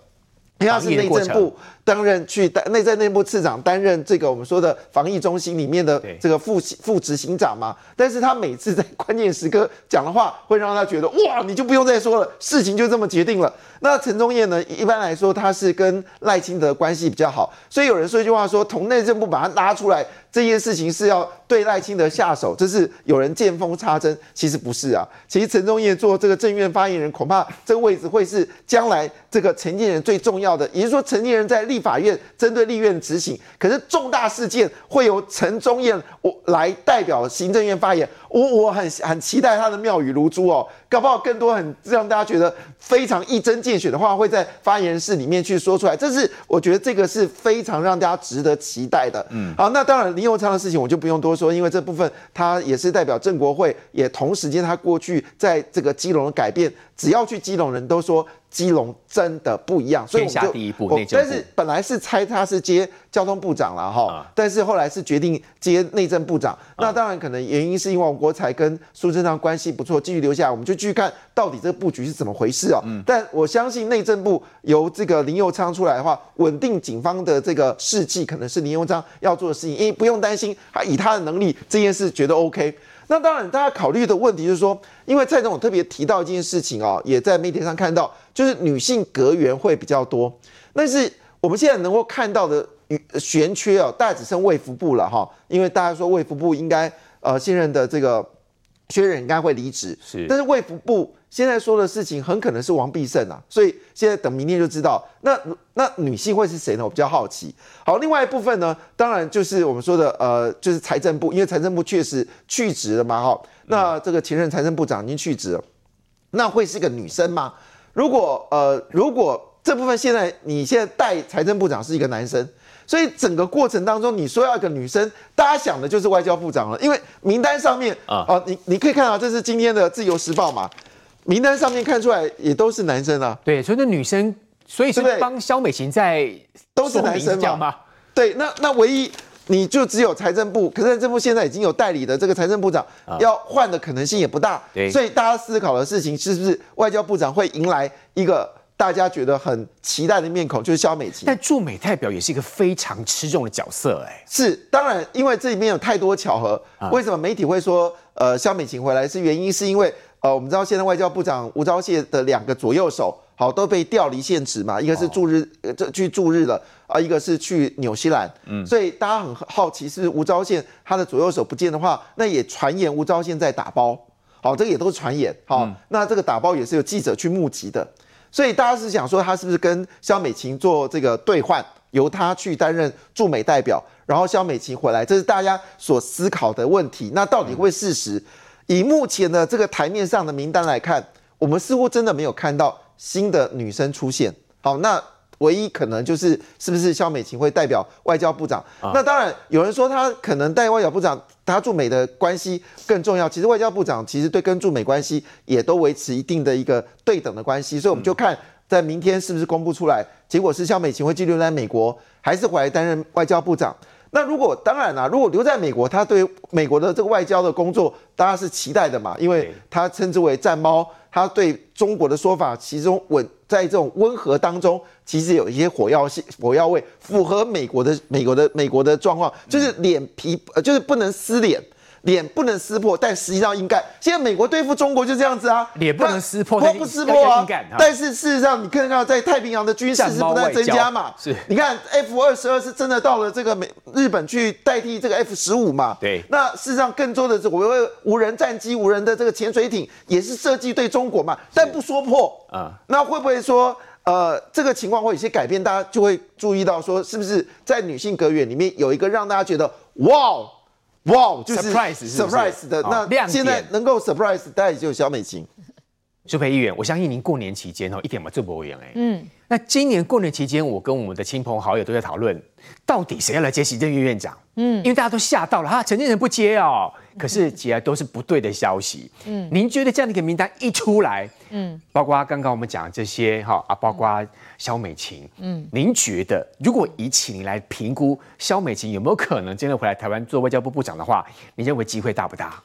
他是内政部担任去担内政内部次长，担任这个我们说的防疫中心里面的这个副副执行长嘛。但是他每次在关键时刻讲的话，会让他觉得哇，你就不用再说了，事情就这么决定了。那陈宗彦呢，一般来说他是跟赖清德关系比较好，所以有人说一句话说，从内政部把他拉出来。这件事情是要对赖清德下手，这是有人见缝插针，其实不是啊。其实陈宗彦做这个政院发言人，恐怕这个位置会是将来这个陈建仁最重要的。也就是说，陈建仁在立法院针对立院执行，可是重大事件会由陈宗彦我来代表行政院发言。我我很很期待他的妙语如珠哦，搞不好更多很让大家觉得非常一针见血的话会在发言室里面去说出来。这是我觉得这个是非常让大家值得期待的。嗯，好，那当然。林右昌的事情我就不用多说，因为这部分他也是代表正国会，也同时间他过去在这个基隆的改变，只要去基隆人都说。基隆真的不一样，所以我们就，第一步我但是本来是猜他是接交通部长了哈，但是后来是决定接内政部长。那当然可能原因是因为王国才跟苏贞昌关系不错，继续留下来，我们就继续看到底这个布局是怎么回事哦。但我相信内政部由这个林佑昌出来的话，稳定警方的这个士气，可能是林佑昌要做的事情，因为不用担心，他以他的能力，这件事觉得 OK。那当然，大家考虑的问题就是说，因为蔡总统特别提到一件事情哦，也在媒体上看到，就是女性阁员会比较多。但是我们现在能够看到的悬缺哦，大概只剩卫福部了哈，因为大家说卫福部应该呃现任的这个薛仁应该会离职，是，但是卫福部。现在说的事情很可能是王必胜啊，所以现在等明天就知道。那那女性会是谁呢？我比较好奇。好，另外一部分呢，当然就是我们说的呃，就是财政部，因为财政部确实去职了嘛，哈。那这个前任财政部长已经去职了，那会是个女生吗？如果呃，如果这部分现在你现在带财政部长是一个男生，所以整个过程当中你说要一个女生，大家想的就是外交部长了，因为名单上面啊，呃，你你可以看到这是今天的自由时报嘛。名单上面看出来也都是男生啊，对，所以那女生，所以是帮萧美琴在都是男生嘛？对，那那唯一你就只有财政部，可是财政部现在已经有代理的这个财政部长，要换的可能性也不大，对，所以大家思考的事情是不是外交部长会迎来一个大家觉得很期待的面孔，就是肖美琴。但驻美代表也是一个非常吃重的角色，哎，是，当然，因为这里面有太多巧合，为什么媒体会说呃肖美琴回来是原因是因为。呃，我们知道现在外交部长吴钊燮的两个左右手，好都被调离现职嘛，一个是驻日，这、哦、去驻日了啊，一个是去纽西兰，嗯，所以大家很好奇，是吴钊燮他的左右手不见的话，那也传言吴钊燮在打包，好，这个也都是传言，好，嗯、那这个打包也是有记者去募集的，所以大家是想说他是不是跟萧美琴做这个兑换，由他去担任驻美代表，然后萧美琴回来，这是大家所思考的问题，那到底会事实？以目前的这个台面上的名单来看，我们似乎真的没有看到新的女生出现。好，那唯一可能就是是不是肖美琴会代表外交部长？啊、那当然有人说他可能代外交部长，他驻美的关系更重要。其实外交部长其实对跟驻美关系也都维持一定的一个对等的关系，所以我们就看在明天是不是公布出来，结果是肖美琴会继续留在美国，还是回来担任外交部长？那如果当然啦、啊，如果留在美国，他对美国的这个外交的工作，当然是期待的嘛，因为他称之为战猫，他对中国的说法，其中稳在这种温和当中，其实有一些火药性、火药味，符合美国的美国的美国的状况，就是脸皮呃，就是不能撕脸。脸不能撕破，但实际上应该。现在美国对付中国就这样子啊，脸不能撕破，不撕破啊。但是事实上，你看到在太平洋的军事是不断增加嘛？是。你看 F 二十二是真的到了这个美日本去代替这个 F 十五嘛？对。那事实上更多的是我们无人战机、无人的这个潜水艇也是设计对中国嘛？但不说破啊。那会不会说呃这个情况会有些改变？大家就会注意到说，是不是在女性阁员里面有一个让大家觉得哇？哇，wow, 就是 surprise surprise 的，那现在能够 surprise，大概就小美琴。苏培议员，我相信您过年期间哦，一点嘛做不一样哎。嗯，那今年过年期间，我跟我们的亲朋好友都在讨论，到底谁要来接行政院院长？嗯，因为大家都吓到了哈，陈建仁不接哦。可是其实都是不对的消息。嗯，您觉得这样的一个名单一出来，嗯，包括刚刚我们讲的这些哈啊，包括萧美琴，嗯，您觉得如果以请您来评估萧美琴有没有可能真的回来台湾做外交部部长的话，你认为机会大不大？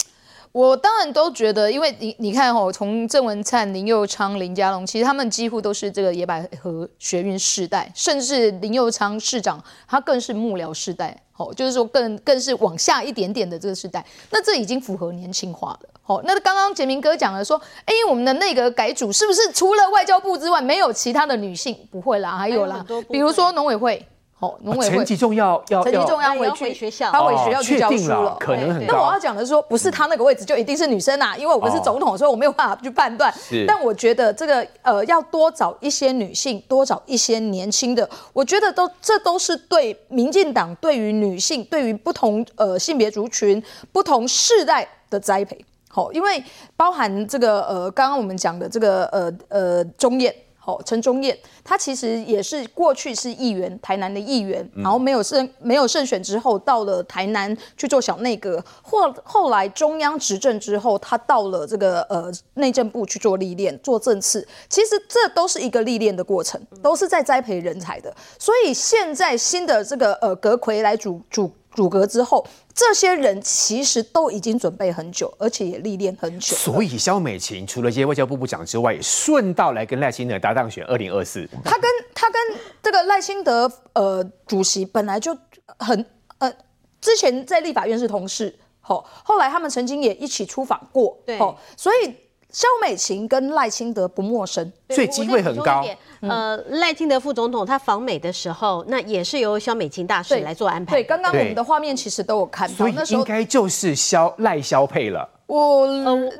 我当然都觉得，因为你你看哦，从郑文灿、林佑昌、林佳龙，其实他们几乎都是这个野百合学运世代，甚至林佑昌市长他更是幕僚世代，哦，就是说更更是往下一点点的这个时代，那这已经符合年轻化了。哦，那刚刚杰明哥讲了说，哎，我们的内阁改组是不是除了外交部之外，没有其他的女性？不会啦，还有啦，比如说农委会。哦，农委会陈吉仲要要陈吉仲要回去学校，他回学校去教书了，可能很。那我要讲的是说，不是他那个位置就一定是女生啊，因为我们是总统，所以我没有办法去判断。但我觉得这个呃，要多找一些女性，多找一些年轻的，我觉得都这都是对民进党对于女性，对于不同呃性别族群、不同世代的栽培。好，因为包含这个呃，刚刚我们讲的这个呃呃中燕。哦，陈忠燕，他其实也是过去是议员，台南的议员，然后没有胜没有胜选之后，到了台南去做小内阁，或后来中央执政之后，他到了这个呃内政部去做历练，做政次，其实这都是一个历练的过程，都是在栽培人才的，所以现在新的这个呃阁揆来主主。组阁之后，这些人其实都已经准备很久，而且也历练很久。所以萧美琴除了接外交部部长之外，也顺道来跟赖清德搭档选二零二四。他跟他跟这个赖清德呃主席本来就很呃，之前在立法院是同事，后后来他们曾经也一起出访过，对，所以。萧美琴跟赖清德不陌生，所以机会很高。呃，赖清德副总统他访美的时候，那也是由萧美琴大使来做安排。对，刚刚我们的画面其实都有看到，那时候应该就是萧赖萧配了。我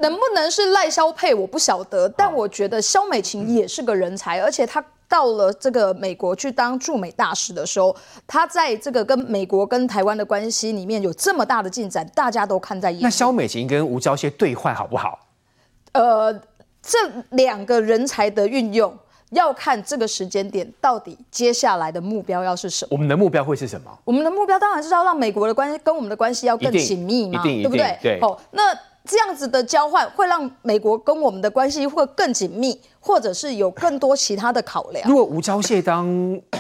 能不能是赖萧配，我不晓得。但我觉得萧美琴也是个人才，而且他到了这个美国去当驻美大使的时候，他在这个跟美国跟台湾的关系里面有这么大的进展，大家都看在眼里。那萧美琴跟吴钊燮对换好不好？呃，这两个人才的运用要看这个时间点到底接下来的目标要是什么。我们的目标会是什么？我们的目标当然是要让美国的关系跟我们的关系要更紧密嘛，对不对？对。哦，那这样子的交换会让美国跟我们的关系会更紧密，或者是有更多其他的考量。如果吴钊燮当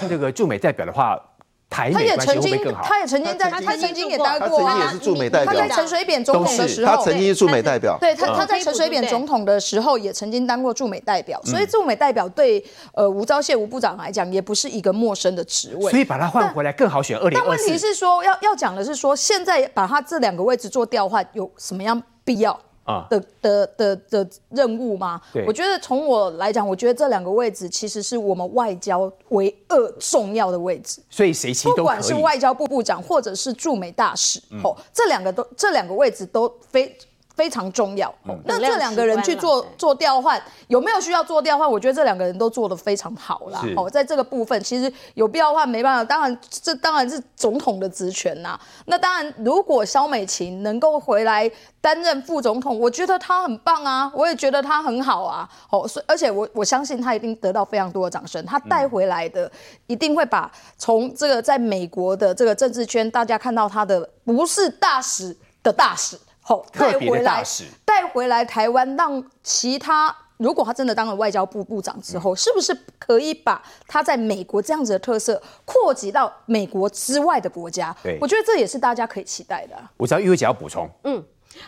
这个驻美代表的话。他也曾经，他也曾经在，他曾经也当过，他也是驻美代表。他在陈水扁总统的时候，他曾经是驻美代表。对他，他在陈水扁总统的时候也曾经当过驻美代表，所以驻美代表对呃吴钊燮吴部长来讲也不是一个陌生的职位。所以把他换回来更好选二零二。但问题是说，要要讲的是说，现在把他这两个位置做调换有什么样必要？啊的的的的任务吗？对我觉得从我来讲，我觉得这两个位置其实是我们外交唯二重要的位置。所以谁其不管是外交部部长或者是驻美大使，哦、嗯，这两个都这两个位置都非。非常重要。嗯、那这两个人去做做调换，有没有需要做调换？我觉得这两个人都做得非常好啦。哦，在这个部分，其实有必要换没办法。当然，这当然是总统的职权呐。那当然，如果萧美琴能够回来担任副总统，我觉得她很棒啊，我也觉得她很好啊。哦，所以而且我我相信她一定得到非常多的掌声。她带回来的一定会把从这个在美国的这个政治圈，大家看到她的不是大使的大使。好，带回来，带回来台湾，让其他如果他真的当了外交部部长之后，是不是可以把他在美国这样子的特色扩及到美国之外的国家？对，我觉得这也是大家可以期待的。我知道玉慧姐要补充，嗯。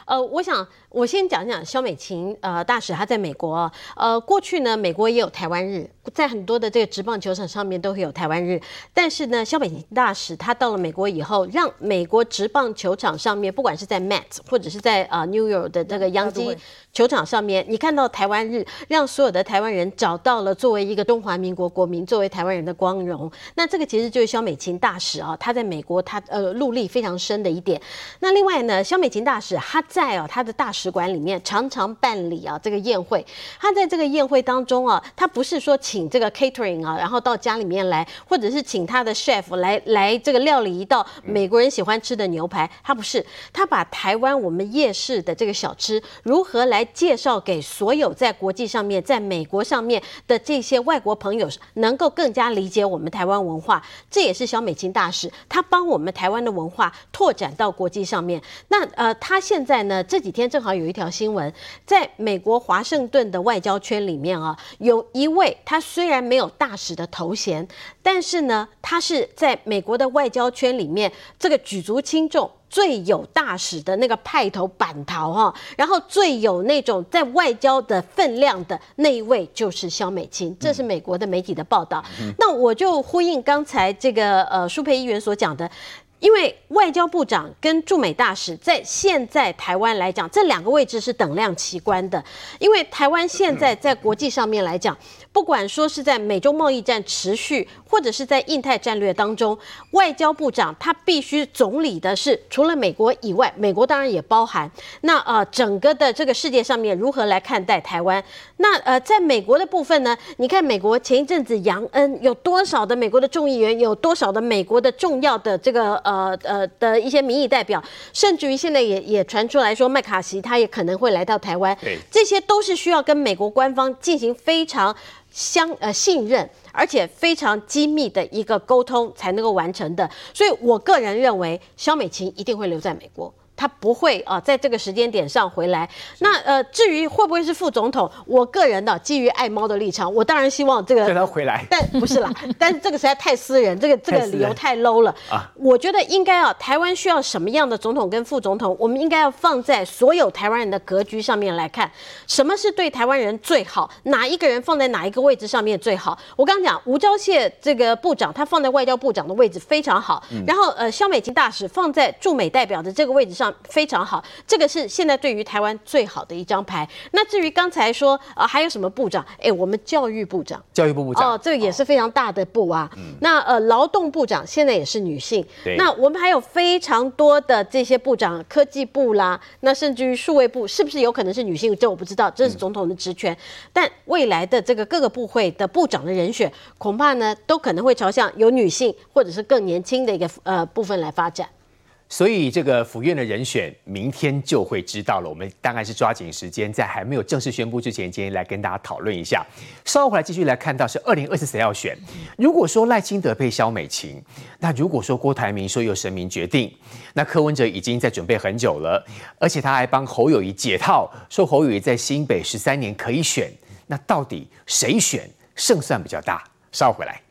呃，我想我先讲讲肖美琴呃大使，她在美国呃过去呢，美国也有台湾日，在很多的这个职棒球场上面都会有台湾日。但是呢，肖美琴大使她到了美国以后，让美国职棒球场上面，不管是在 Mets 或者是在呃 New York 的这个洋基球场上面，你看到台湾日，让所有的台湾人找到了作为一个中华民国国民，作为台湾人的光荣。那这个其实就是萧美琴大使啊，她在美国她呃入力非常深的一点。那另外呢，萧美琴大使她在啊她的大使馆里面常常办理啊这个宴会。她在这个宴会当中啊，她不是说请这个 catering 啊，然后到家里面来，或者是请他的 chef 来来这个料理一道美国人喜欢吃的牛排。她不是，她把台湾我们夜市的这个小吃如何来。介绍给所有在国际上面、在美国上面的这些外国朋友，能够更加理解我们台湾文化，这也是小美琴大使，他帮我们台湾的文化拓展到国际上面。那呃，他现在呢，这几天正好有一条新闻，在美国华盛顿的外交圈里面啊，有一位他虽然没有大使的头衔，但是呢，他是在美国的外交圈里面这个举足轻重。最有大使的那个派头板桃哈，然后最有那种在外交的分量的那一位就是肖美琴，这是美国的媒体的报道。那我就呼应刚才这个呃舒培议员所讲的，因为外交部长跟驻美大使在现在台湾来讲，这两个位置是等量齐观的，因为台湾现在在国际上面来讲。不管说是在美中贸易战持续，或者是在印太战略当中，外交部长他必须总理的是除了美国以外，美国当然也包含。那呃，整个的这个世界上面如何来看待台湾？那呃，在美国的部分呢？你看美国前一阵子杨恩有多少的美国的众议员，有多少的美国的重要的这个呃呃的一些民意代表，甚至于现在也也传出来说麦卡锡他也可能会来到台湾。对，这些都是需要跟美国官方进行非常。相呃信任，而且非常机密的一个沟通才能够完成的，所以我个人认为肖美琴一定会留在美国。他不会啊，在这个时间点上回来。那呃，至于会不会是副总统，我个人的，基于爱猫的立场，我当然希望这个。让他回来。但不是啦，但是这个实在太私人，这个这个理由太 low 了啊。我觉得应该啊，台湾需要什么样的总统跟副总统，我们应该要放在所有台湾人的格局上面来看，什么是对台湾人最好，哪一个人放在哪一个位置上面最好。我刚刚讲吴钊燮这个部长，他放在外交部长的位置非常好。然后呃，肖美琴大使放在驻美代表的这个位置上。非常好，这个是现在对于台湾最好的一张牌。那至于刚才说啊、呃，还有什么部长？哎，我们教育部长，教育部部长哦，这个也是非常大的部啊。哦、那呃，劳动部长现在也是女性。那我们还有非常多的这些部长，科技部啦，那甚至于数位部，是不是有可能是女性？这我不知道，这是总统的职权。嗯、但未来的这个各个部会的部长的人选，恐怕呢，都可能会朝向有女性或者是更年轻的一个呃部分来发展。所以这个府院的人选，明天就会知道了。我们大概是抓紧时间，在还没有正式宣布之前，今天来跟大家讨论一下。稍后回来继续来看到是二零二四谁要选。如果说赖清德配萧美琴，那如果说郭台铭说由神明决定，那柯文哲已经在准备很久了，而且他还帮侯友谊解套，说侯友谊在新北十三年可以选。那到底谁选胜算比较大？稍后回来。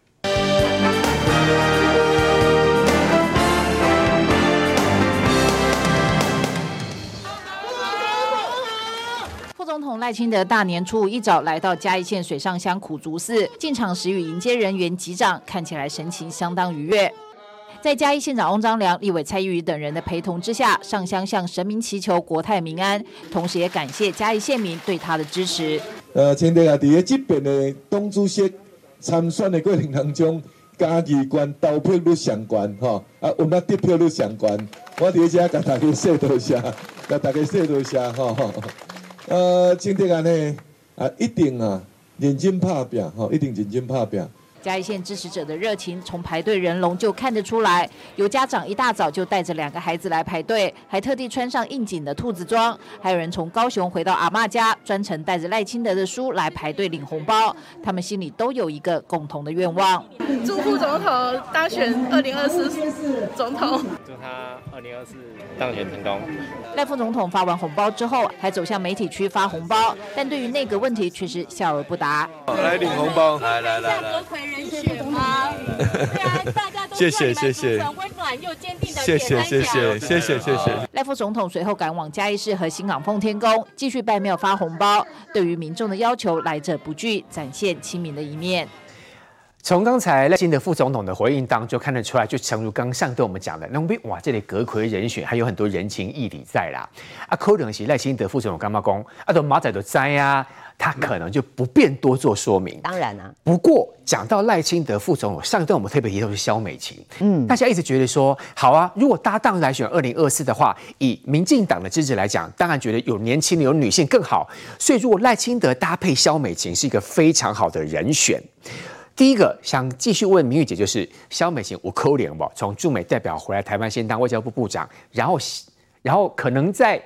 统赖清德大年初五一早来到嘉义县水上乡苦竹寺，进场时与迎接人员击掌，看起来神情相当愉悦。在嘉义县长翁章良、立委蔡玉宇等人的陪同之下，上香向神明祈求国泰民安，同时也感谢嘉义县民对他的支持。呃，清德啊，在这边的党主席参选的过程当中，嘉义县投票率上悬，哈啊，我们得票率上悬，我在这跟大家说多谢，跟大家说多谢，哈。呃，清德啊呢，啊一定啊认真拍拼，吼，一定认真拍拼。嘉义县支持者的热情从排队人龙就看得出来，有家长一大早就带着两个孩子来排队，还特地穿上应景的兔子装，还有人从高雄回到阿妈家，专程带着赖清德的书来排队领红包。他们心里都有一个共同的愿望：祝副总统当选二零二四总统。祝他二零二四当选成功。赖副总统发完红包之后，还走向媒体区发红包，但对于内阁问题却是笑而不答。来领红包，来来来来。谢谢谢谢。温暖又坚定的。谢谢谢谢谢谢谢谢。赖副总统随后赶往嘉义市和新港奉天宫，继续拜庙发红包。对于民众的要求，来者不拒，展现亲民的一面。从刚才赖清德副总统的回应当中看得出来，就诚如刚上对我们讲的，那边哇，这里阁揆人选还有很多人情义理在啦。啊，可能是赖清德副总统干嘛讲？啊，都马仔都在呀，他可能就不便多做说明。当然啊，不过讲到赖清德副总统，上一段我们特别提到是萧美琴，嗯，大家一直觉得说，好啊，如果搭档来选二零二四的话，以民进党的支持来讲，当然觉得有年轻的有女性更好。所以如果赖清德搭配萧美琴，是一个非常好的人选。第一个想继续问明玉姐，就是萧美琴，我扣脸不？从驻美代表回来台湾，先当外交部部长，然后，然后可能在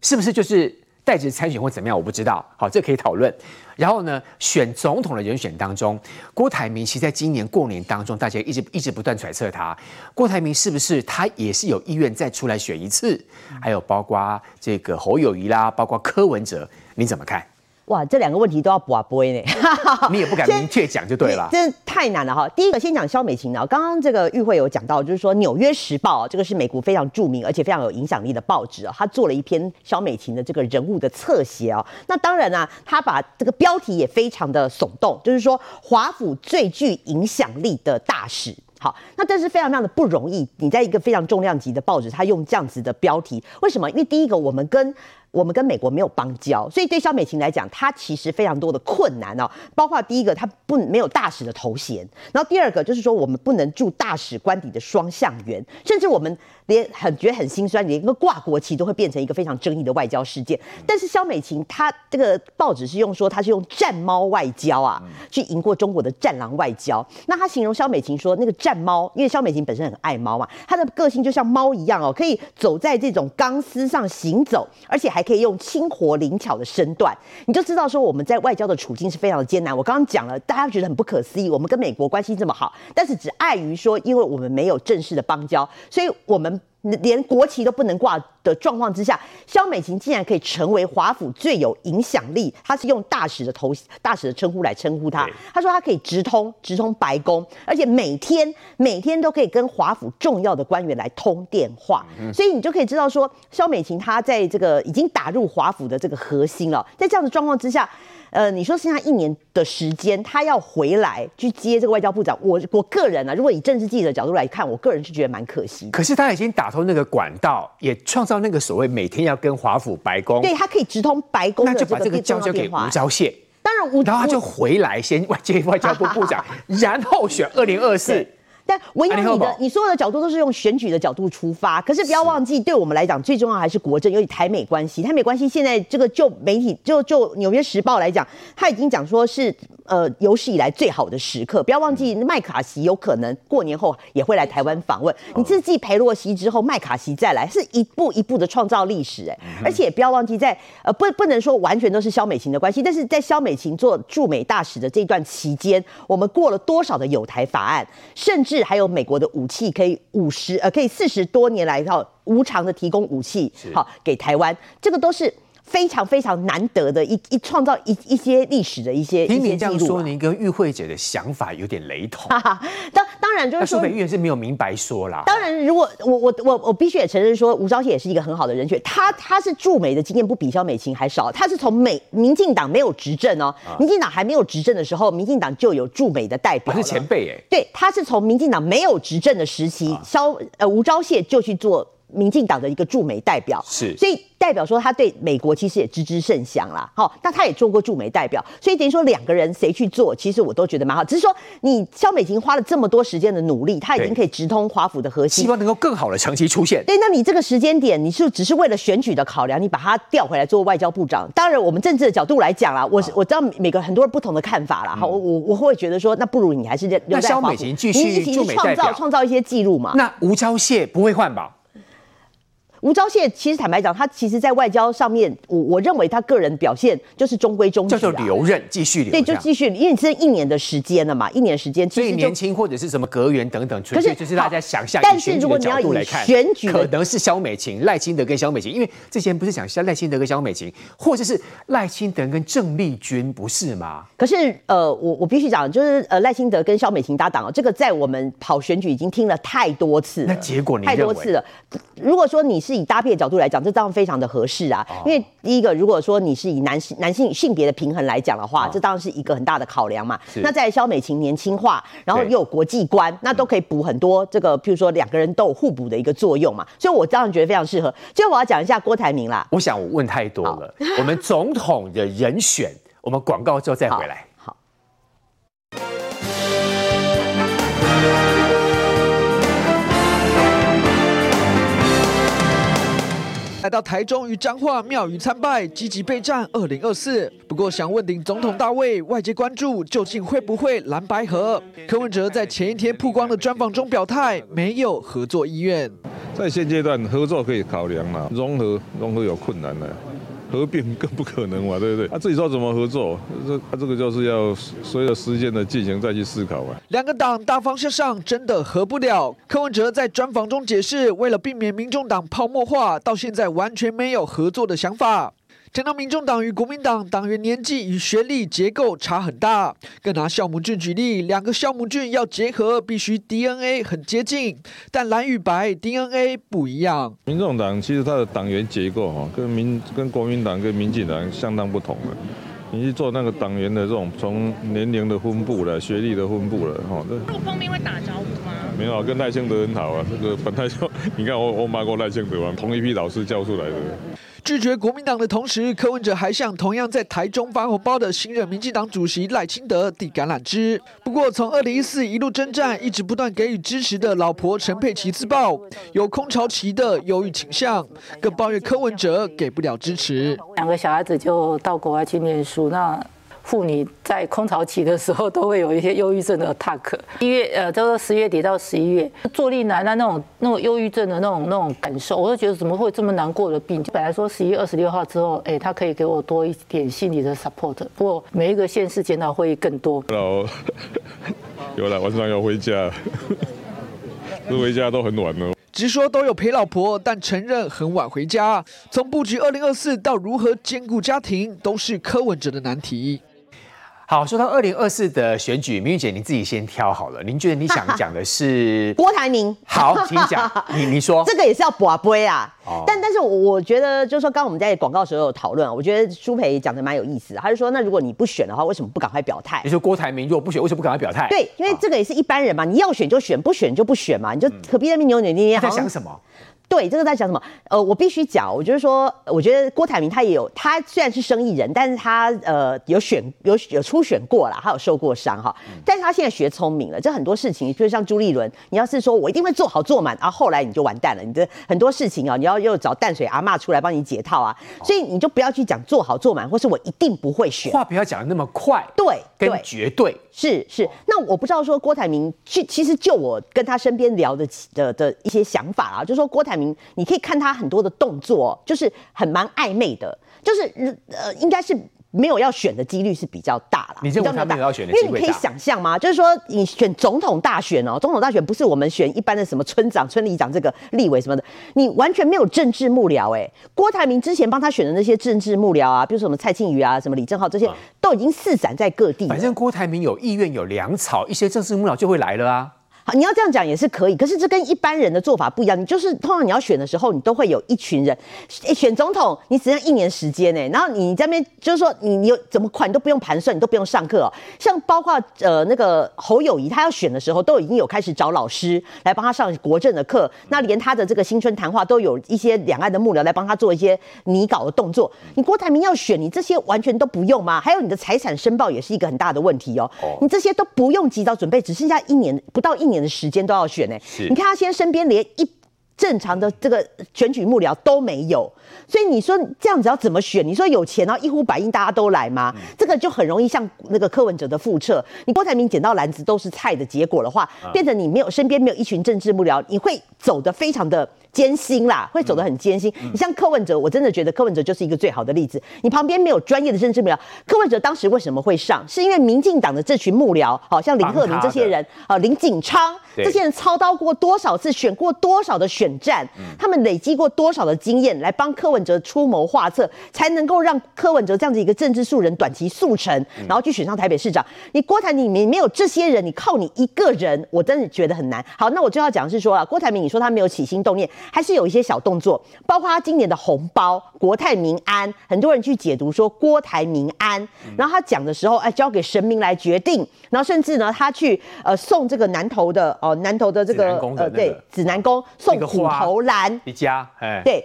是不是就是代职参选或怎么样？我不知道。好，这可以讨论。然后呢，选总统的人选当中，郭台铭其实在今年过年当中，大家一直一直不断揣测他，郭台铭是不是他也是有意愿再出来选一次？还有包括这个侯友谊啦，包括柯文哲，你怎么看？哇，这两个问题都要博杯呢，你也不敢明确讲就对了，真的太难了哈。第一个先讲肖美琴呢，刚刚这个与会有讲到，就是说《纽约时报》这个是美国非常著名而且非常有影响力的报纸啊，他做了一篇肖美琴的这个人物的侧写啊。那当然啊，他把这个标题也非常的耸动，就是说华府最具影响力的大使。好，那这是非常非常的不容易，你在一个非常重量级的报纸，他用这样子的标题，为什么？因为第一个，我们跟我们跟美国没有邦交，所以对萧美琴来讲，她其实非常多的困难哦。包括第一个，她不没有大使的头衔，然后第二个就是说，我们不能驻大使官邸的双向员，甚至我们连很觉得很心酸，连一个挂国旗都会变成一个非常争议的外交事件。但是肖美琴她这个报纸是用说她是用战猫外交啊，去赢过中国的战狼外交。那她形容肖美琴说，那个战猫，因为肖美琴本身很爱猫嘛，她的个性就像猫一样哦，可以走在这种钢丝上行走，而且还。可以用轻活灵巧的身段，你就知道说我们在外交的处境是非常的艰难。我刚刚讲了，大家觉得很不可思议，我们跟美国关系这么好，但是只碍于说，因为我们没有正式的邦交，所以我们。连国旗都不能挂的状况之下，萧美琴竟然可以成为华府最有影响力。他是用大使的头大使的称呼来称呼他。他说他可以直通直通白宫，而且每天每天都可以跟华府重要的官员来通电话。所以你就可以知道说，萧美琴她在这个已经打入华府的这个核心了。在这样的状况之下。呃，你说剩下一年的时间，他要回来去接这个外交部长，我我个人啊，如果以政治记者角度来看，我个人是觉得蛮可惜。可是他已经打通那个管道，也创造那个所谓每天要跟华府白宫，对他可以直通白宫，那就把这个交交给吴钊燮。当然吴，然后他就回来先外 接外交部部长，然后选二零二四。但唯有你的，你所有的角度都是用选举的角度出发，可是不要忘记，对我们来讲，最重要还是国政，尤其台美关系。台美关系现在这个就媒体就就《纽约时报》来讲，他已经讲说是。呃，有史以来最好的时刻，不要忘记麦卡锡有可能过年后也会来台湾访问。你自己裴洛西之后，麦卡锡再来，是一步一步的创造历史哎。而且不要忘记在，在呃不不能说完全都是肖美琴的关系，但是在肖美琴做驻美大使的这段期间，我们过了多少的有台法案，甚至还有美国的武器可以五十呃可以四十多年来哈无偿的提供武器好给台湾，这个都是。非常非常难得的一一创造一一些历史的一些听您这样说，您跟与会者的想法有点雷同。当当然就是说，苏北议员是没有明白说啦。当然，如果我我我我必须也承认说，吴钊燮也是一个很好的人选。他他是驻美的经验不比萧美琴还少。他是从美民进党没有执政哦，民进党还没有执政的时候，民进党就有驻美的代表。他是前辈哎。对，他是从民进党没有执政的时期，萧呃吴钊燮就去做民进党的一个驻美代表。是，所以。代表说他对美国其实也知之甚详啦，好，那他也做过驻美代表，所以等于说两个人谁去做，其实我都觉得蛮好。只是说你萧美琴花了这么多时间的努力，他已经可以直通华府的核心，希望能够更好的长期出现。对，那你这个时间点，你是只是为了选举的考量，你把他调回来做外交部长。当然，我们政治的角度来讲啦，我我知道每个很多人不同的看法啦，好，我我我会觉得说，那不如你还是留在华府，美琴继续驻美代表，创造创造一些记录嘛。那吴钊燮不会换吧？吴钊燮其实坦白讲，他其实在外交上面，我我认为他个人表现就是中规中矩，啊，叫做留任，继续留。对，就继续，因为你是一年的时间了嘛，一年时间，所以年轻或者是什么阁员等等，纯粹就是大家想象。但是如果你要以选举，可能是萧美琴、赖清德跟萧美琴，因为之前不是讲赖清德跟萧美琴，或者是赖清德跟郑丽君，不是吗？可是呃，我我必须讲，就是呃赖清德跟萧美琴搭档，这个在我们跑选举已经听了太多次，那结果你太多次了。如果说你是以搭配的角度来讲，这当然非常的合适啊。因为第一个，如果说你是以男性男性性别的平衡来讲的话，这当然是一个很大的考量嘛。那在萧美琴年轻化，然后又有国际观，那都可以补很多这个，譬如说两个人都有互补的一个作用嘛。所以我当然觉得非常适合。最后我要讲一下郭台铭啦。我想我问太多了，我们总统的人选，我们广告之后再回来。来到台中与彰化庙宇参拜，积极备战二零二四。不过想问鼎总统大位，外界关注究竟会不会蓝白合？柯文哲在前一天曝光的专访中表态，没有合作意愿。在现阶段，合作可以考量嘛，融合融合有困难了。合并更不可能嘛，对不对？他、自己说怎么合作，这他、这个就是要随着时间的进行再去思考嘛。两个党大方向上真的合不了。柯文哲在专访中解释，为了避免民众党泡沫化，到现在完全没有合作的想法。讲到民众党与国民党党员年纪与学历结构差很大，更拿酵母菌举例，两个酵母菌要结合，必须 DNA 很接近，但蓝与白 DNA 不一样。民众党其实它的党员结构哈，跟民跟国民党跟民进党相当不同的。你去做那个党员的这种从年龄的分布了、学历的分布了哈。入封面会打招呼吗？没有，跟赖清德很好啊。这个本来就你看我我骂过赖清德嘛，同一批老师教出来的。拒绝国民党的同时，柯文哲还向同样在台中发红包的新任民进党主席赖清德递橄榄枝。不过，从二零一四一路征战，一直不断给予支持的老婆陈佩琪自曝有空巢期的忧郁倾向，更抱怨柯文哲给不了支持。两个小孩子就到国外去念书，那。妇女在空巢期的时候都会有一些忧郁症的 attack。一月呃，都是十月底到十一月，坐立难安那种那种忧郁症的那种那种感受，我就觉得怎么会这么难过的病？本来说十一月二十六号之后，哎，他可以给我多一点心理的 support。不过每一个县市检讨会议更多。Hello，有了，晚上要回家，不回家都很晚了。直说都有陪老婆，但承认很晚回家。从布局二零二四到如何兼顾家庭，都是柯文哲的难题。好，说到二零二四的选举，明玉姐，你自己先挑好了。您觉得你想讲的是 郭台铭？好，请讲。你你说这个也是要博杯啊。哦、但但是，我觉得就是说，刚刚我们在广告的时候有讨论，我觉得舒培讲的蛮有意思。他就说，那如果你不选的话，为什么不赶快表态？你说郭台铭如果不选，为什么不赶快表态？对，因为这个也是一般人嘛，你要选就选，不选就不选嘛，你就何必在那边扭扭捏捏？在想什么？对，这个在讲什么？呃，我必须讲，我就是说，我觉得郭台铭他也有，他虽然是生意人，但是他呃有选有有初选过了，他有受过伤哈。但是他现在学聪明了，这很多事情，就像朱立伦，你要是说我一定会做好做满，然后后来你就完蛋了。你的很多事情啊，你要又找淡水阿嬷出来帮你解套啊，所以你就不要去讲做好做满，或是我一定不会选。话不要讲的那么快，对，跟绝对是是。那我不知道说郭台铭，其其实就我跟他身边聊的的的一些想法啊，就是说郭台铭，你可以看。看他很多的动作，就是很蛮暧昧的，就是呃，应该是没有要选的几率是比较大了。你认为他没有要选的？因为你可以想象吗？就是说，你选总统大选哦，总统大选不是我们选一般的什么村长、村里长这个立委什么的，你完全没有政治幕僚。哎，郭台铭之前帮他选的那些政治幕僚啊，比如说什么蔡庆瑜啊、什么李正浩这些，都已经四散在各地。反正郭台铭有意愿、有粮草，一些政治幕僚就会来了啊。好，你要这样讲也是可以，可是这跟一般人的做法不一样。你就是通常你要选的时候，你都会有一群人，选总统你只剩一年时间呢，然后你这边就是说你你有怎么快，你都不用盘算，你都不用上课哦。像包括呃那个侯友谊，他要选的时候都已经有开始找老师来帮他上国政的课，那连他的这个新春谈话都有一些两岸的幕僚来帮他做一些拟稿的动作。你郭台铭要选，你这些完全都不用吗？还有你的财产申报也是一个很大的问题哦。你这些都不用及早准备，只剩下一年不到一年。年的时间都要选呢，你看他现在身边连一正常的这个选举幕僚都没有，所以你说这样子要怎么选？你说有钱然后一呼百应大家都来吗？这个就很容易像那个柯文哲的复测。你郭台铭捡到篮子都是菜的结果的话，变成你没有身边没有一群政治幕僚，你会走得非常的艰辛啦，会走得很艰辛。你像柯文哲，我真的觉得柯文哲就是一个最好的例子。你旁边没有专业的政治幕僚，柯文哲当时为什么会上？是因为民进党的这群幕僚，好像林鹤明这些人，啊林锦昌这些人操刀过多少次，选过多少的选。选战，他们累积过多少的经验来帮柯文哲出谋划策，才能够让柯文哲这样子一个政治素人短期速成，然后去选上台北市长？你郭台铭里面没有这些人，你靠你一个人，我真的觉得很难。好，那我就要讲是说啊，郭台铭，你说他没有起心动念，还是有一些小动作，包括他今年的红包“国泰民安”，很多人去解读说郭台铭安，然后他讲的时候，哎，交给神明来决定，然后甚至呢，他去呃送这个南投的哦，南投的这个呃对指南宫送。虎头兰，一家，哎，对。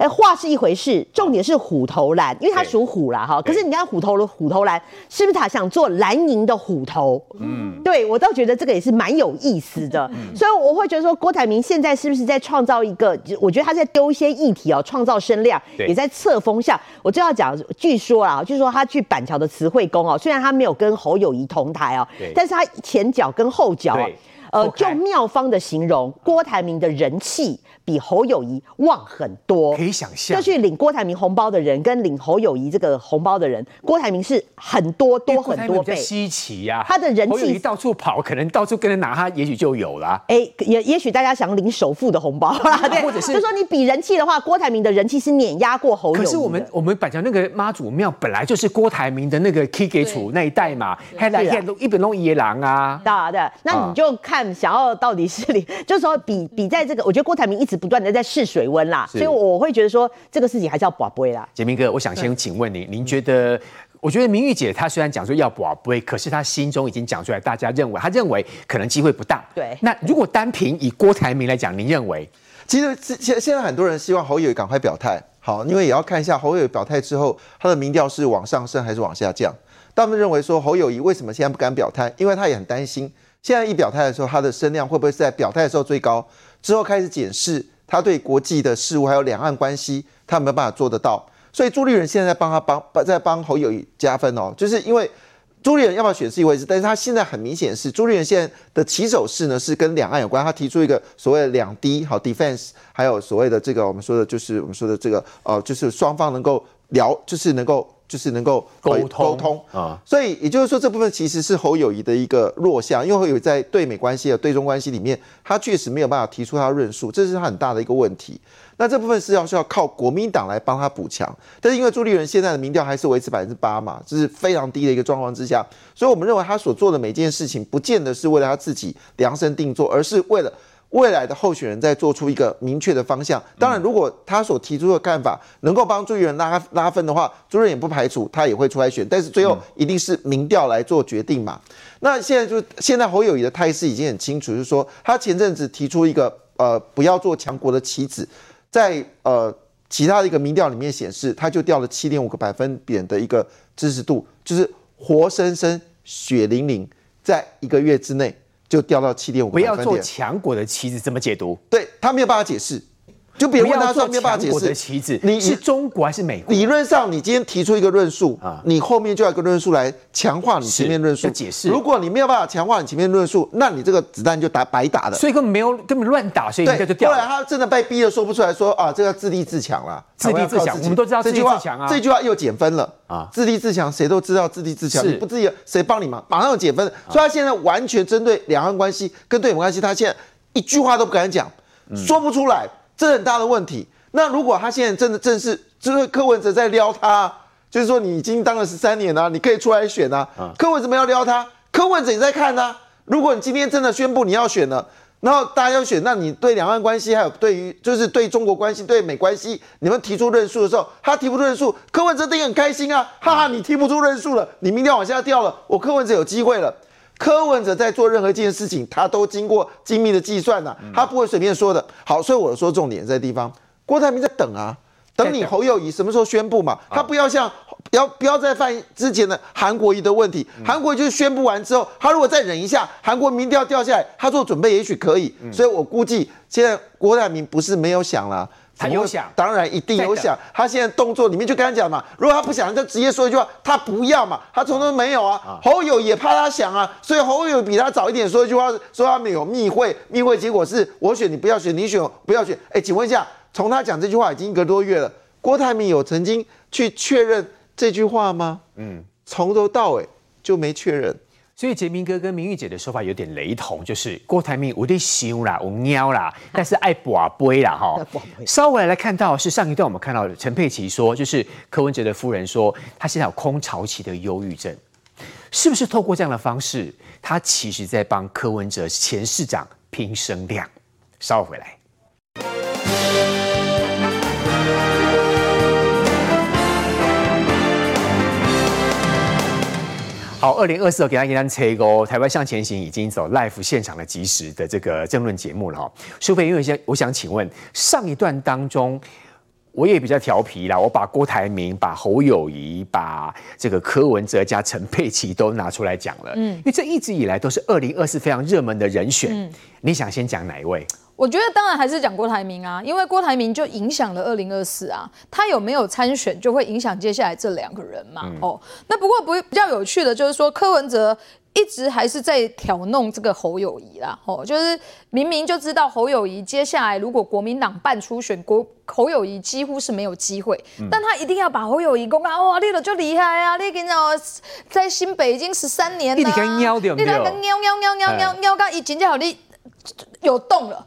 哎，话是一回事，重点是虎头兰，因为它属虎啦哈。可是你看虎头的虎头兰，是不是他想做蓝营的虎头？嗯，对我倒觉得这个也是蛮有意思的。嗯、所以我会觉得说，郭台铭现在是不是在创造一个？我觉得他在丢一些议题哦，创造声量，也在测风向。我就要讲，据说啦，据说他去板桥的慈惠宫哦，虽然他没有跟侯友谊同台哦，但是他前脚跟后脚啊。呃，就妙方的形容，郭台铭的人气比侯友谊旺很多，可以想象。就去领郭台铭红包的人，跟领侯友谊这个红包的人，郭台铭是很多多很多倍。稀奇呀，他的人气到处跑，可能到处跟人拿，他也许就有了。哎，也也许大家想领首富的红包啦，对，或者是就说你比人气的话，郭台铭的人气是碾压过侯友宜。可是我们我们板桥那个妈祖庙本来就是郭台铭的那个 K 给处那一代嘛，还来一一本弄野狼啊，对的，那你就看。想要到底是你，就是说比比在这个，我觉得郭台铭一直不断的在试水温啦，所以我会觉得说这个事情还是要把杯啦。杰明哥，我想先请问您，您觉得？我觉得明玉姐她虽然讲说要跋杯，可是她心中已经讲出来，大家认为她认为可能机会不大。对，那如果单凭以郭台铭来讲，您认为？其实现现在很多人希望侯友宜赶快表态，好，因为也要看一下侯友宜表态之后，他的民调是往上升还是往下降。他们认为说侯友宜为什么现在不敢表态？因为他也很担心。现在一表态的时候，他的声量会不会是在表态的时候最高？之后开始检视他对国际的事务还有两岸关系，他没有办法做得到。所以朱立伦现在在帮他帮在帮侯友宜加分哦，就是因为朱立伦要不要选是一回事，但是他现在很明显是朱立伦现在的起手式呢是跟两岸有关，他提出一个所谓的两 D 好 defense，还有所谓的这个我们说的就是我们说的这个呃就是双方能够聊，就是能够。就是能够沟通沟通啊，所以也就是说，这部分其实是侯友谊的一个弱项，因为侯友谊在对美关系的对中关系里面，他确实没有办法提出他的论述，这是他很大的一个问题。那这部分是要需要靠国民党来帮他补强，但是因为朱立伦现在的民调还是维持百分之八嘛，这是非常低的一个状况之下，所以我们认为他所做的每件事情，不见得是为了他自己量身定做，而是为了。未来的候选人再做出一个明确的方向。当然，如果他所提出的看法能够帮朱立伦拉拉分的话，朱立伦也不排除他也会出来选。但是最后一定是民调来做决定嘛。那现在就现在侯友宜的态势已经很清楚，就是说他前阵子提出一个呃不要做强国的棋子，在呃其他的一个民调里面显示，他就掉了七点五个百分点的一个支持度，就是活生生血淋淋在一个月之内。就掉到七点五，不要做强国的棋子，怎么解读？对，他没有办法解释，就别问他说没有办法解释。的棋子，你是中国还是美国？理论上，你今天提出一个论述啊，你后面就要一个论述来强化你前面论述解释。如果你没有办法强化你前面论述，那你这个子弹就打白打了。所以根本没有根本乱打，所以就掉了。后来他真的被逼的说不出来说啊，这个自立自强了，自立自强。我们都知道自立自强啊，这句话又减分了。啊，自立自强，谁都知道自立自强。你不自己，谁帮你忙？马上就减分。所以他现在完全针对两岸关系跟对美关系，他现在一句话都不敢讲，说不出来，这很大的问题。那如果他现在真的正是，就是柯文哲在撩他，就是说你已经当了十三年了，你可以出来选啊。柯文哲没有撩他，柯文哲也在看啊。如果你今天真的宣布你要选了。然后大家要选，那你对两岸关系，还有对于就是对中国关系、对美关系，你们提出论述的时候，他提不出论述，柯文哲一定很开心啊，哈哈，你提不出论述了，你明天往下掉了，我柯文哲有机会了。柯文哲在做任何一件事情，他都经过精密的计算的，他不会随便说的。好，所以我说重点在地方，郭台铭在等啊，等你侯友谊什么时候宣布嘛，他不要像不要不要再犯之前的韩国瑜的问题。韩国瑜就是宣布完之后，他如果再忍一下，韩国民调掉下来，他做准备也许可以。所以我估计现在郭台铭不是没有想了。他有想，当然一定有想。他现在动作里面就跟他讲嘛，如果他不想，就直接说一句话，他不要嘛。他从头没有啊。啊侯友也怕他想啊，所以侯友比他早一点说一句话，说他们有密会，密会结果是我选你不要选，你选不要选。哎，请问一下，从他讲这句话已经一个多月了，郭台铭有曾经去确认这句话吗？嗯，从头到尾就没确认。所以杰明哥跟明玉姐的说法有点雷同，就是郭台铭有点凶啦，有喵啦，但是爱跋杯啦哈。稍微来看到是上一段我们看到陈佩琪说，就是柯文哲的夫人说，她现在有空巢期的忧郁症，是不是透过这样的方式，她其实在帮柯文哲前市长拼声量？稍后回来。好，二零二四给大家一单车哦，台湾向前行已经走 live 现场的即时的这个政论节目了哈。舒飞，因为先我想请问，上一段当中我也比较调皮啦，我把郭台铭、把侯友谊、把这个柯文哲加陈佩琪都拿出来讲了，嗯，因为这一直以来都是二零二四非常热门的人选，嗯，你想先讲哪一位？我觉得当然还是讲郭台铭啊，因为郭台铭就影响了二零二四啊，他有没有参选就会影响接下来这两个人嘛。嗯、哦，那不过不比较有趣的就是说，柯文哲一直还是在挑弄这个侯友谊啦。哦，就是明明就知道侯友谊接下来如果国民党办初选，国侯友谊几乎是没有机会，嗯、但他一定要把侯友谊公开哇，你了就厉害啊，你跟着在新北已经十三年了，你跟喵对不对？你跟喵喵喵喵喵喵到已经叫你有动了。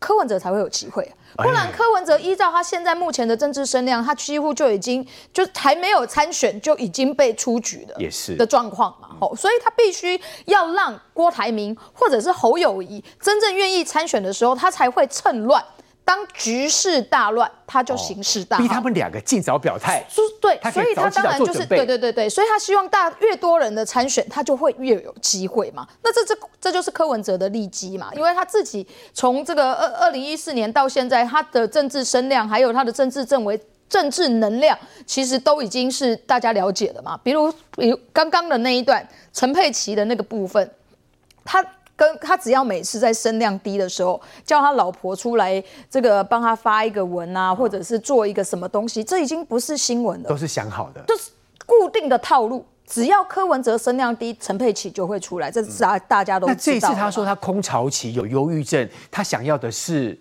柯文哲才会有机会，不然柯文哲依照他现在目前的政治声量，他几乎就已经就还没有参选就已经被出局了，也是的状况嘛。哦，所以他必须要让郭台铭或者是侯友谊真正愿意参选的时候，他才会趁乱。当局势大乱，他就形势大、哦，逼他们两个尽早表态。对，所以他当然就是对对对对，所以他希望大越多人的参选，他就会越有机会嘛。那这这这就是柯文哲的利基嘛，因为他自己从这个二二零一四年到现在，他的政治声量还有他的政治政为政治能量，其实都已经是大家了解的嘛。比如比如刚刚的那一段陈佩琪的那个部分，他。跟他只要每次在声量低的时候，叫他老婆出来，这个帮他发一个文啊，或者是做一个什么东西，这已经不是新闻了，都是想好的，就是固定的套路。只要柯文哲声量低，陈佩琪就会出来，这是大大家都知道。那这次他说他空巢期有忧郁症，他想要的是，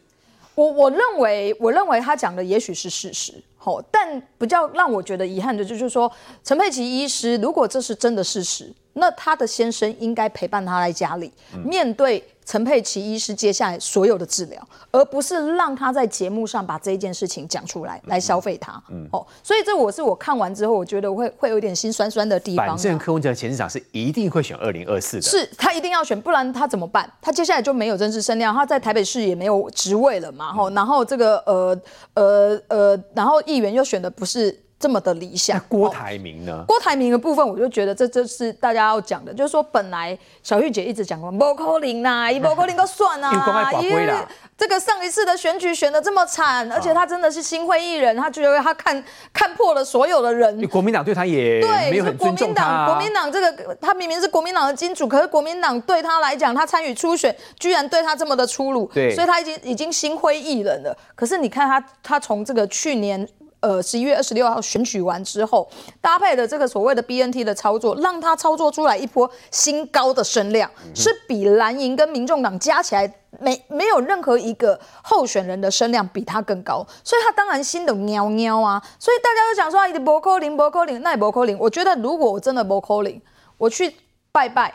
我我认为我认为他讲的也许是事实，吼，但比较让我觉得遗憾的就是说，陈佩琪医师，如果这是真的事实。那他的先生应该陪伴他在家里，嗯、面对陈佩琪医师接下来所有的治疗，而不是让他在节目上把这件事情讲出来，嗯、来消费他。嗯，哦，所以这我是我看完之后，我觉得我会会有点心酸酸的地方。反正柯文哲前市长是一定会选二零二四的，是他一定要选，不然他怎么办？他接下来就没有政治声量，他在台北市也没有职位了嘛。吼、嗯，然后这个呃呃呃，然后议员又选的不是。这么的理想，郭台铭呢？郭台铭的部分，我就觉得这这是大家要讲的，就是说本来小玉姐一直讲过，不可能啦，一 不可能都算啊，因为这个上一次的选举选的这么惨，而且他真的是心灰意冷，他觉得他看看破了所有的人，国民党对他也没有很尊重他啊。国民党这个他明明是国民党的金主，可是国民党对他来讲，他参与初选居然对他这么的粗鲁，对，所以他已经已经心灰意冷了。可是你看他，他从这个去年。呃，十一月二十六号选举完之后，搭配的这个所谓的 BNT 的操作，让他操作出来一波新高的声量，嗯、是比蓝营跟民众党加起来没没有任何一个候选人的声量比他更高，所以他当然心的喵喵啊！所以大家都讲说，你不可能，不可能，那也不可能。我觉得如果我真的不可能，我去拜拜。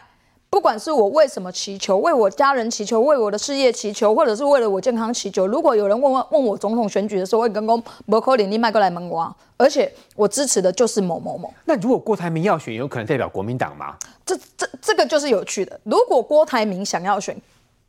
不管是我为什么祈求，为我家人祈求，为我的事业祈求，或者是为了我健康祈求，如果有人问问问我总统选举的时候，我会跟公不可能，你迈过来问我，而且我支持的就是某某某。那如果郭台铭要选，有可能代表国民党吗？这这这个就是有趣的。如果郭台铭想要选。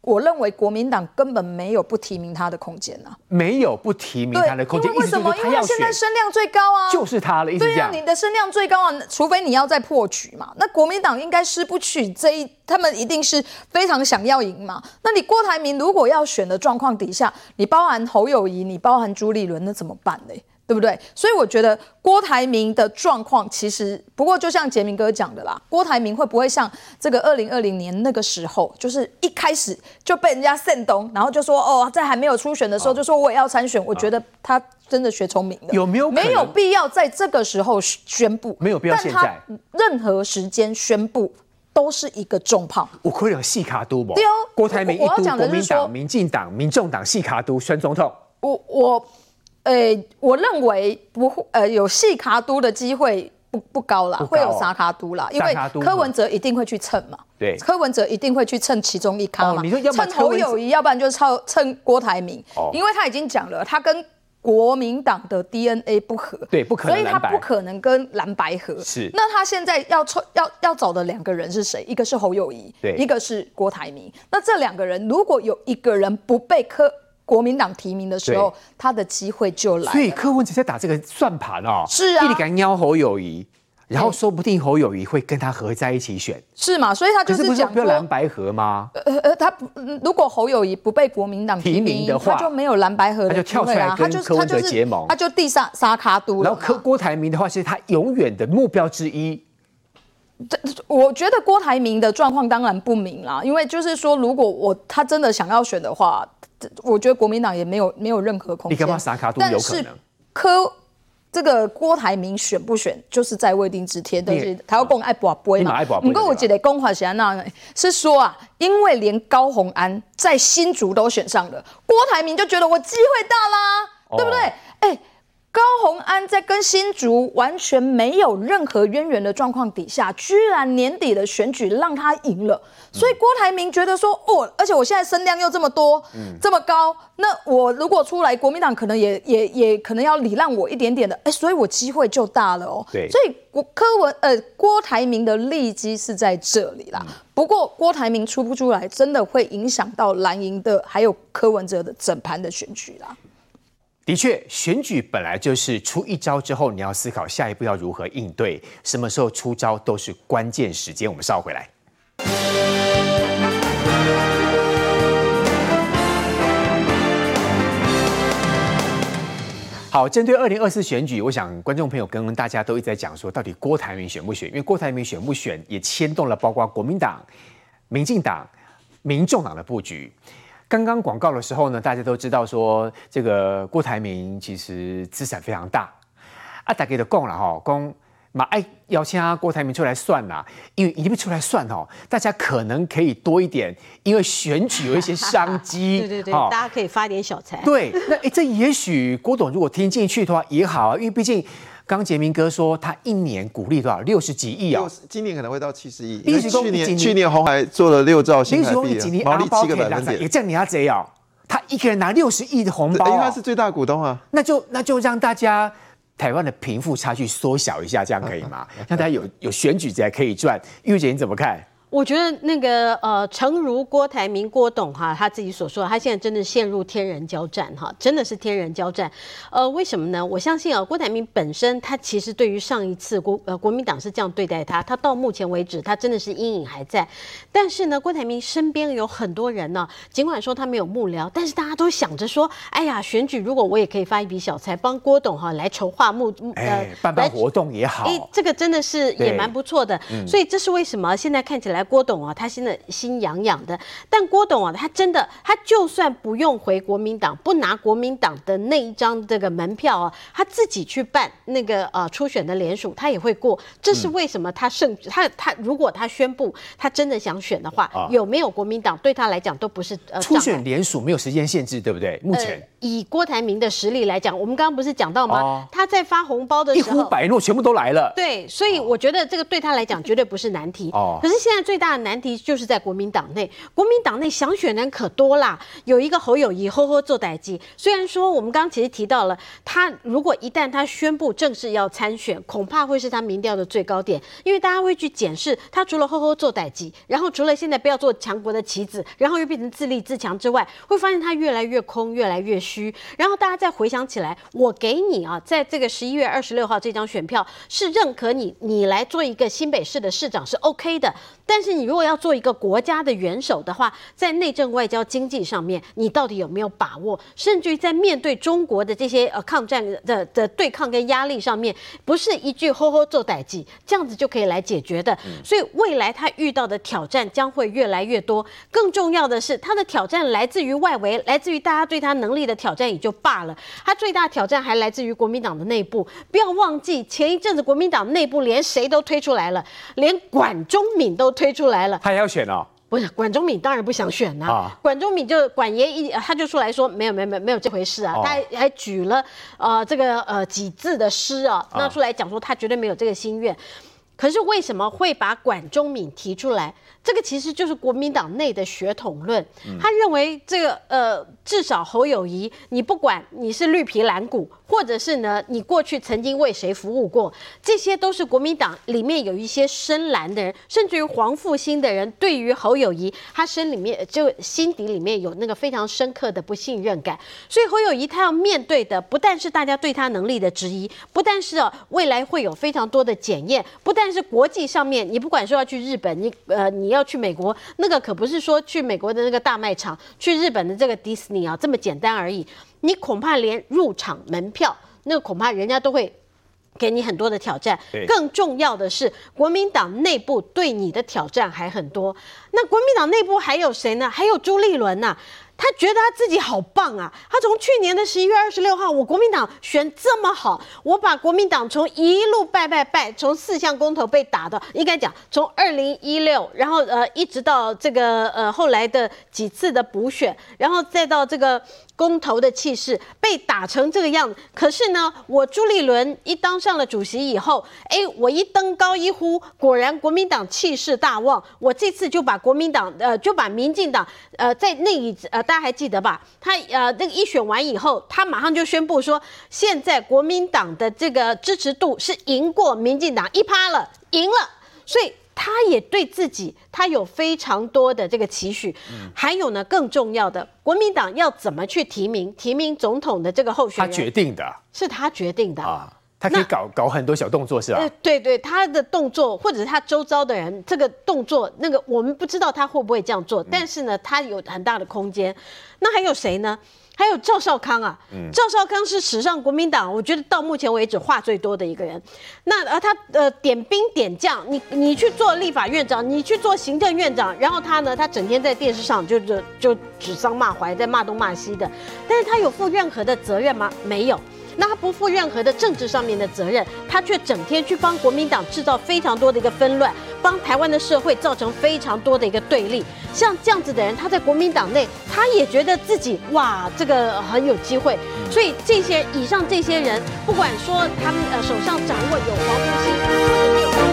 我认为国民党根本没有不提名他的空间呐、啊，没有不提名他的空间。为什么？因为他现在声量最高啊，就是他了。对呀、啊，你的声量最高啊，除非你要再破局嘛。那国民党应该失不去这一，他们一定是非常想要赢嘛。那你郭台铭如果要选的状况底下，你包含侯友谊，你包含朱立伦，那怎么办呢？对不对？所以我觉得郭台铭的状况其实，不过就像杰明哥讲的啦，郭台铭会不会像这个二零二零年那个时候，就是一开始就被人家煽动，然后就说哦，在还没有初选的时候就说我也要参选，我觉得他真的学聪明了，有没有没有必要在这个时候宣布？没有必要现在，任何时间宣布都是一个重炮。我可以有细卡都不？对哦，郭台铭一都国民党、民进党、民众党细卡都选总统。我我。呃、欸，我认为不会，呃，有细卡都的机会不不高啦，高。会有沙卡都啦，因为柯文哲一定会去蹭嘛，对，柯文哲一定会去蹭其中一咖嘛，哦、你说要蹭侯友谊，要不然就是蹭蹭郭台铭，哦，因为他已经讲了，他跟国民党的 DNA 不合，对，不可能，所以他不可能跟蓝白合，是，那他现在要抽要要找的两个人是谁？一个是侯友谊，对，一个是郭台铭，那这两个人如果有一个人不被柯国民党提名的时候，他的机会就来了。所以柯文哲在打这个算盘哦，是啊，一直敢邀侯友谊，然后说不定侯友谊会跟他合在一起选，是嘛？所以他就是讲说不要蓝白合吗？呃呃，他如果侯友谊不被国民党提名的话，他就没有蓝白合的啊，他就跳出来跟柯文哲结盟，他就地上沙卡都。然后柯郭台铭的话，是他永远的目标之一。这我觉得郭台铭的状况当然不明啦，因为就是说，如果我他真的想要选的话。我觉得国民党也没有没有任何空间。你干嘛撒卡都有可能？但是柯这个郭台铭选不选，就是在未定之天。但是他要讲爱博杯嘛。不过我记得公华是那是说啊，因为连高红安在新竹都选上了，郭台铭就觉得我机会大啦，哦、对不对？哎。高鸿安在跟新竹完全没有任何渊源的状况底下，居然年底的选举让他赢了，所以郭台铭觉得说，哦，而且我现在声量又这么多，嗯，这么高，那我如果出来，国民党可能也也也可能要礼让我一点点的，哎，所以我机会就大了哦。对，所以郭柯文呃郭台铭的利基是在这里啦。不过郭台铭出不出来，真的会影响到蓝营的还有柯文哲的整盘的选举啦。的确，选举本来就是出一招之后，你要思考下一步要如何应对，什么时候出招都是关键时间。我们稍回来。好，针对二零二四选举，我想观众朋友跟大家都一直在讲说，到底郭台铭选不选？因为郭台铭选不选，也牵动了包括国民党、民进党、民众党的布局。刚刚广告的时候呢，大家都知道说这个郭台铭其实资产非常大啊，大家都讲了哈，讲嘛哎邀请啊郭台铭出来算啦，因为一定出来算哦，大家可能可以多一点，因为选举有一些商机，对对对，大家可以发点小财。对，那哎这也许郭董如果听进去的话也好啊，因为毕竟。刚杰明哥说，他一年鼓励多少？六十几亿啊！今年可能会到七十亿。因为去年去年红海做了六兆新台币，毛利七个百分点。也这样你要这样，他一个人拿六十亿的红包，因为他是最大股东啊。那就那就让大家台湾的贫富差距缩小一下，这样可以吗？让大家有有选举才可以赚。玉姐你怎么看？我觉得那个呃，诚如郭台铭郭董哈他自己所说，他现在真的陷入天人交战哈，真的是天人交战。呃，为什么呢？我相信啊，郭台铭本身他其实对于上一次国呃国民党是这样对待他，他到目前为止他真的是阴影还在。但是呢，郭台铭身边有很多人呢，尽管说他没有幕僚，但是大家都想着说，哎呀，选举如果我也可以发一笔小财，帮郭董哈来筹划幕呃办办活动也好，哎，这个真的是也蛮不错的。所以这是为什么现在看起来。郭董啊，他现在心痒痒的。但郭董啊，他真的，他就算不用回国民党，不拿国民党的那一张这个门票啊，他自己去办那个呃初选的联署，他也会过。这是为什么？他胜，他他如果他宣布他真的想选的话，有没有国民党对他来讲都不是呃。初选联署没有时间限制，对不对？目前、呃、以郭台铭的实力来讲，我们刚刚不是讲到吗？哦、他在发红包的时候，一呼百诺，全部都来了。对，所以我觉得这个对他来讲绝对不是难题。哦，可是现在最最大的难题就是在国民党内，国民党内想选人可多啦。有一个侯友谊，呵呵做代志。虽然说我们刚刚其实提到了，他如果一旦他宣布正式要参选，恐怕会是他民调的最高点，因为大家会去检视他除了呵呵做代志，然后除了现在不要做强国的棋子，然后又变成自立自强之外，会发现他越来越空，越来越虚。然后大家再回想起来，我给你啊，在这个十一月二十六号这张选票是认可你，你来做一个新北市的市长是 OK 的。但但是你如果要做一个国家的元首的话，在内政、外交、经济上面，你到底有没有把握？甚至于在面对中国的这些呃抗战的的对抗跟压力上面，不是一句“吼吼做歹计”这样子就可以来解决的。所以未来他遇到的挑战将会越来越多。更重要的是，他的挑战来自于外围，来自于大家对他能力的挑战也就罢了，他最大的挑战还来自于国民党的内部。不要忘记，前一阵子国民党内部连谁都推出来了，连管中敏都推出来了，他也要选哦。不是管中敏当然不想选呐、啊，啊、管中敏就管爷一他就出来说没有没有没有没有这回事啊，哦、他还还举了呃这个呃几字的诗啊，那出来讲说他绝对没有这个心愿，可是为什么会把管中敏提出来？这个其实就是国民党内的血统论，他认为这个呃，至少侯友谊，你不管你是绿皮蓝骨，或者是呢，你过去曾经为谁服务过，这些都是国民党里面有一些深蓝的人，甚至于黄复兴的人，对于侯友谊，他身里面就心底里面有那个非常深刻的不信任感，所以侯友谊他要面对的不但是大家对他能力的质疑，不但是哦未来会有非常多的检验，不但是国际上面你不管说要去日本，你呃你要去美国，那个可不是说去美国的那个大卖场，去日本的这个迪士尼啊这么简单而已。你恐怕连入场门票，那个恐怕人家都会给你很多的挑战。更重要的是，国民党内部对你的挑战还很多。那国民党内部还有谁呢？还有朱立伦呐。他觉得他自己好棒啊！他从去年的十一月二十六号，我国民党选这么好，我把国民党从一路败败败，从四项公投被打的，应该讲从二零一六，然后呃一直到这个呃后来的几次的补选，然后再到这个。公投的气势被打成这个样子，可是呢，我朱立伦一当上了主席以后，哎，我一登高一呼，果然国民党气势大旺。我这次就把国民党呃，就把民进党呃，在那一呃，大家还记得吧？他呃，那个一选完以后，他马上就宣布说，现在国民党的这个支持度是赢过民进党一趴了，赢了，所以。他也对自己，他有非常多的这个期许，嗯、还有呢，更重要的，国民党要怎么去提名提名总统的这个候选人，他决定的，是他决定的啊，他可以搞搞很多小动作是吧？对对，他的动作或者是他周遭的人这个动作，那个我们不知道他会不会这样做，嗯、但是呢，他有很大的空间。那还有谁呢？还有赵少康啊，嗯、赵少康是史上国民党，我觉得到目前为止话最多的一个人。那而，他呃点兵点将，你你去做立法院长，你去做行政院长，然后他呢，他整天在电视上就就就指桑骂槐，在骂东骂西的。但是他有负任何的责任吗？没有。那他不负任何的政治上面的责任，他却整天去帮国民党制造非常多的一个纷乱，帮台湾的社会造成非常多的一个对立。像这样子的人，他在国民党内，他也觉得自己哇，这个很有机会。所以这些以上这些人，不管说他们呃手上掌握有黄复兴。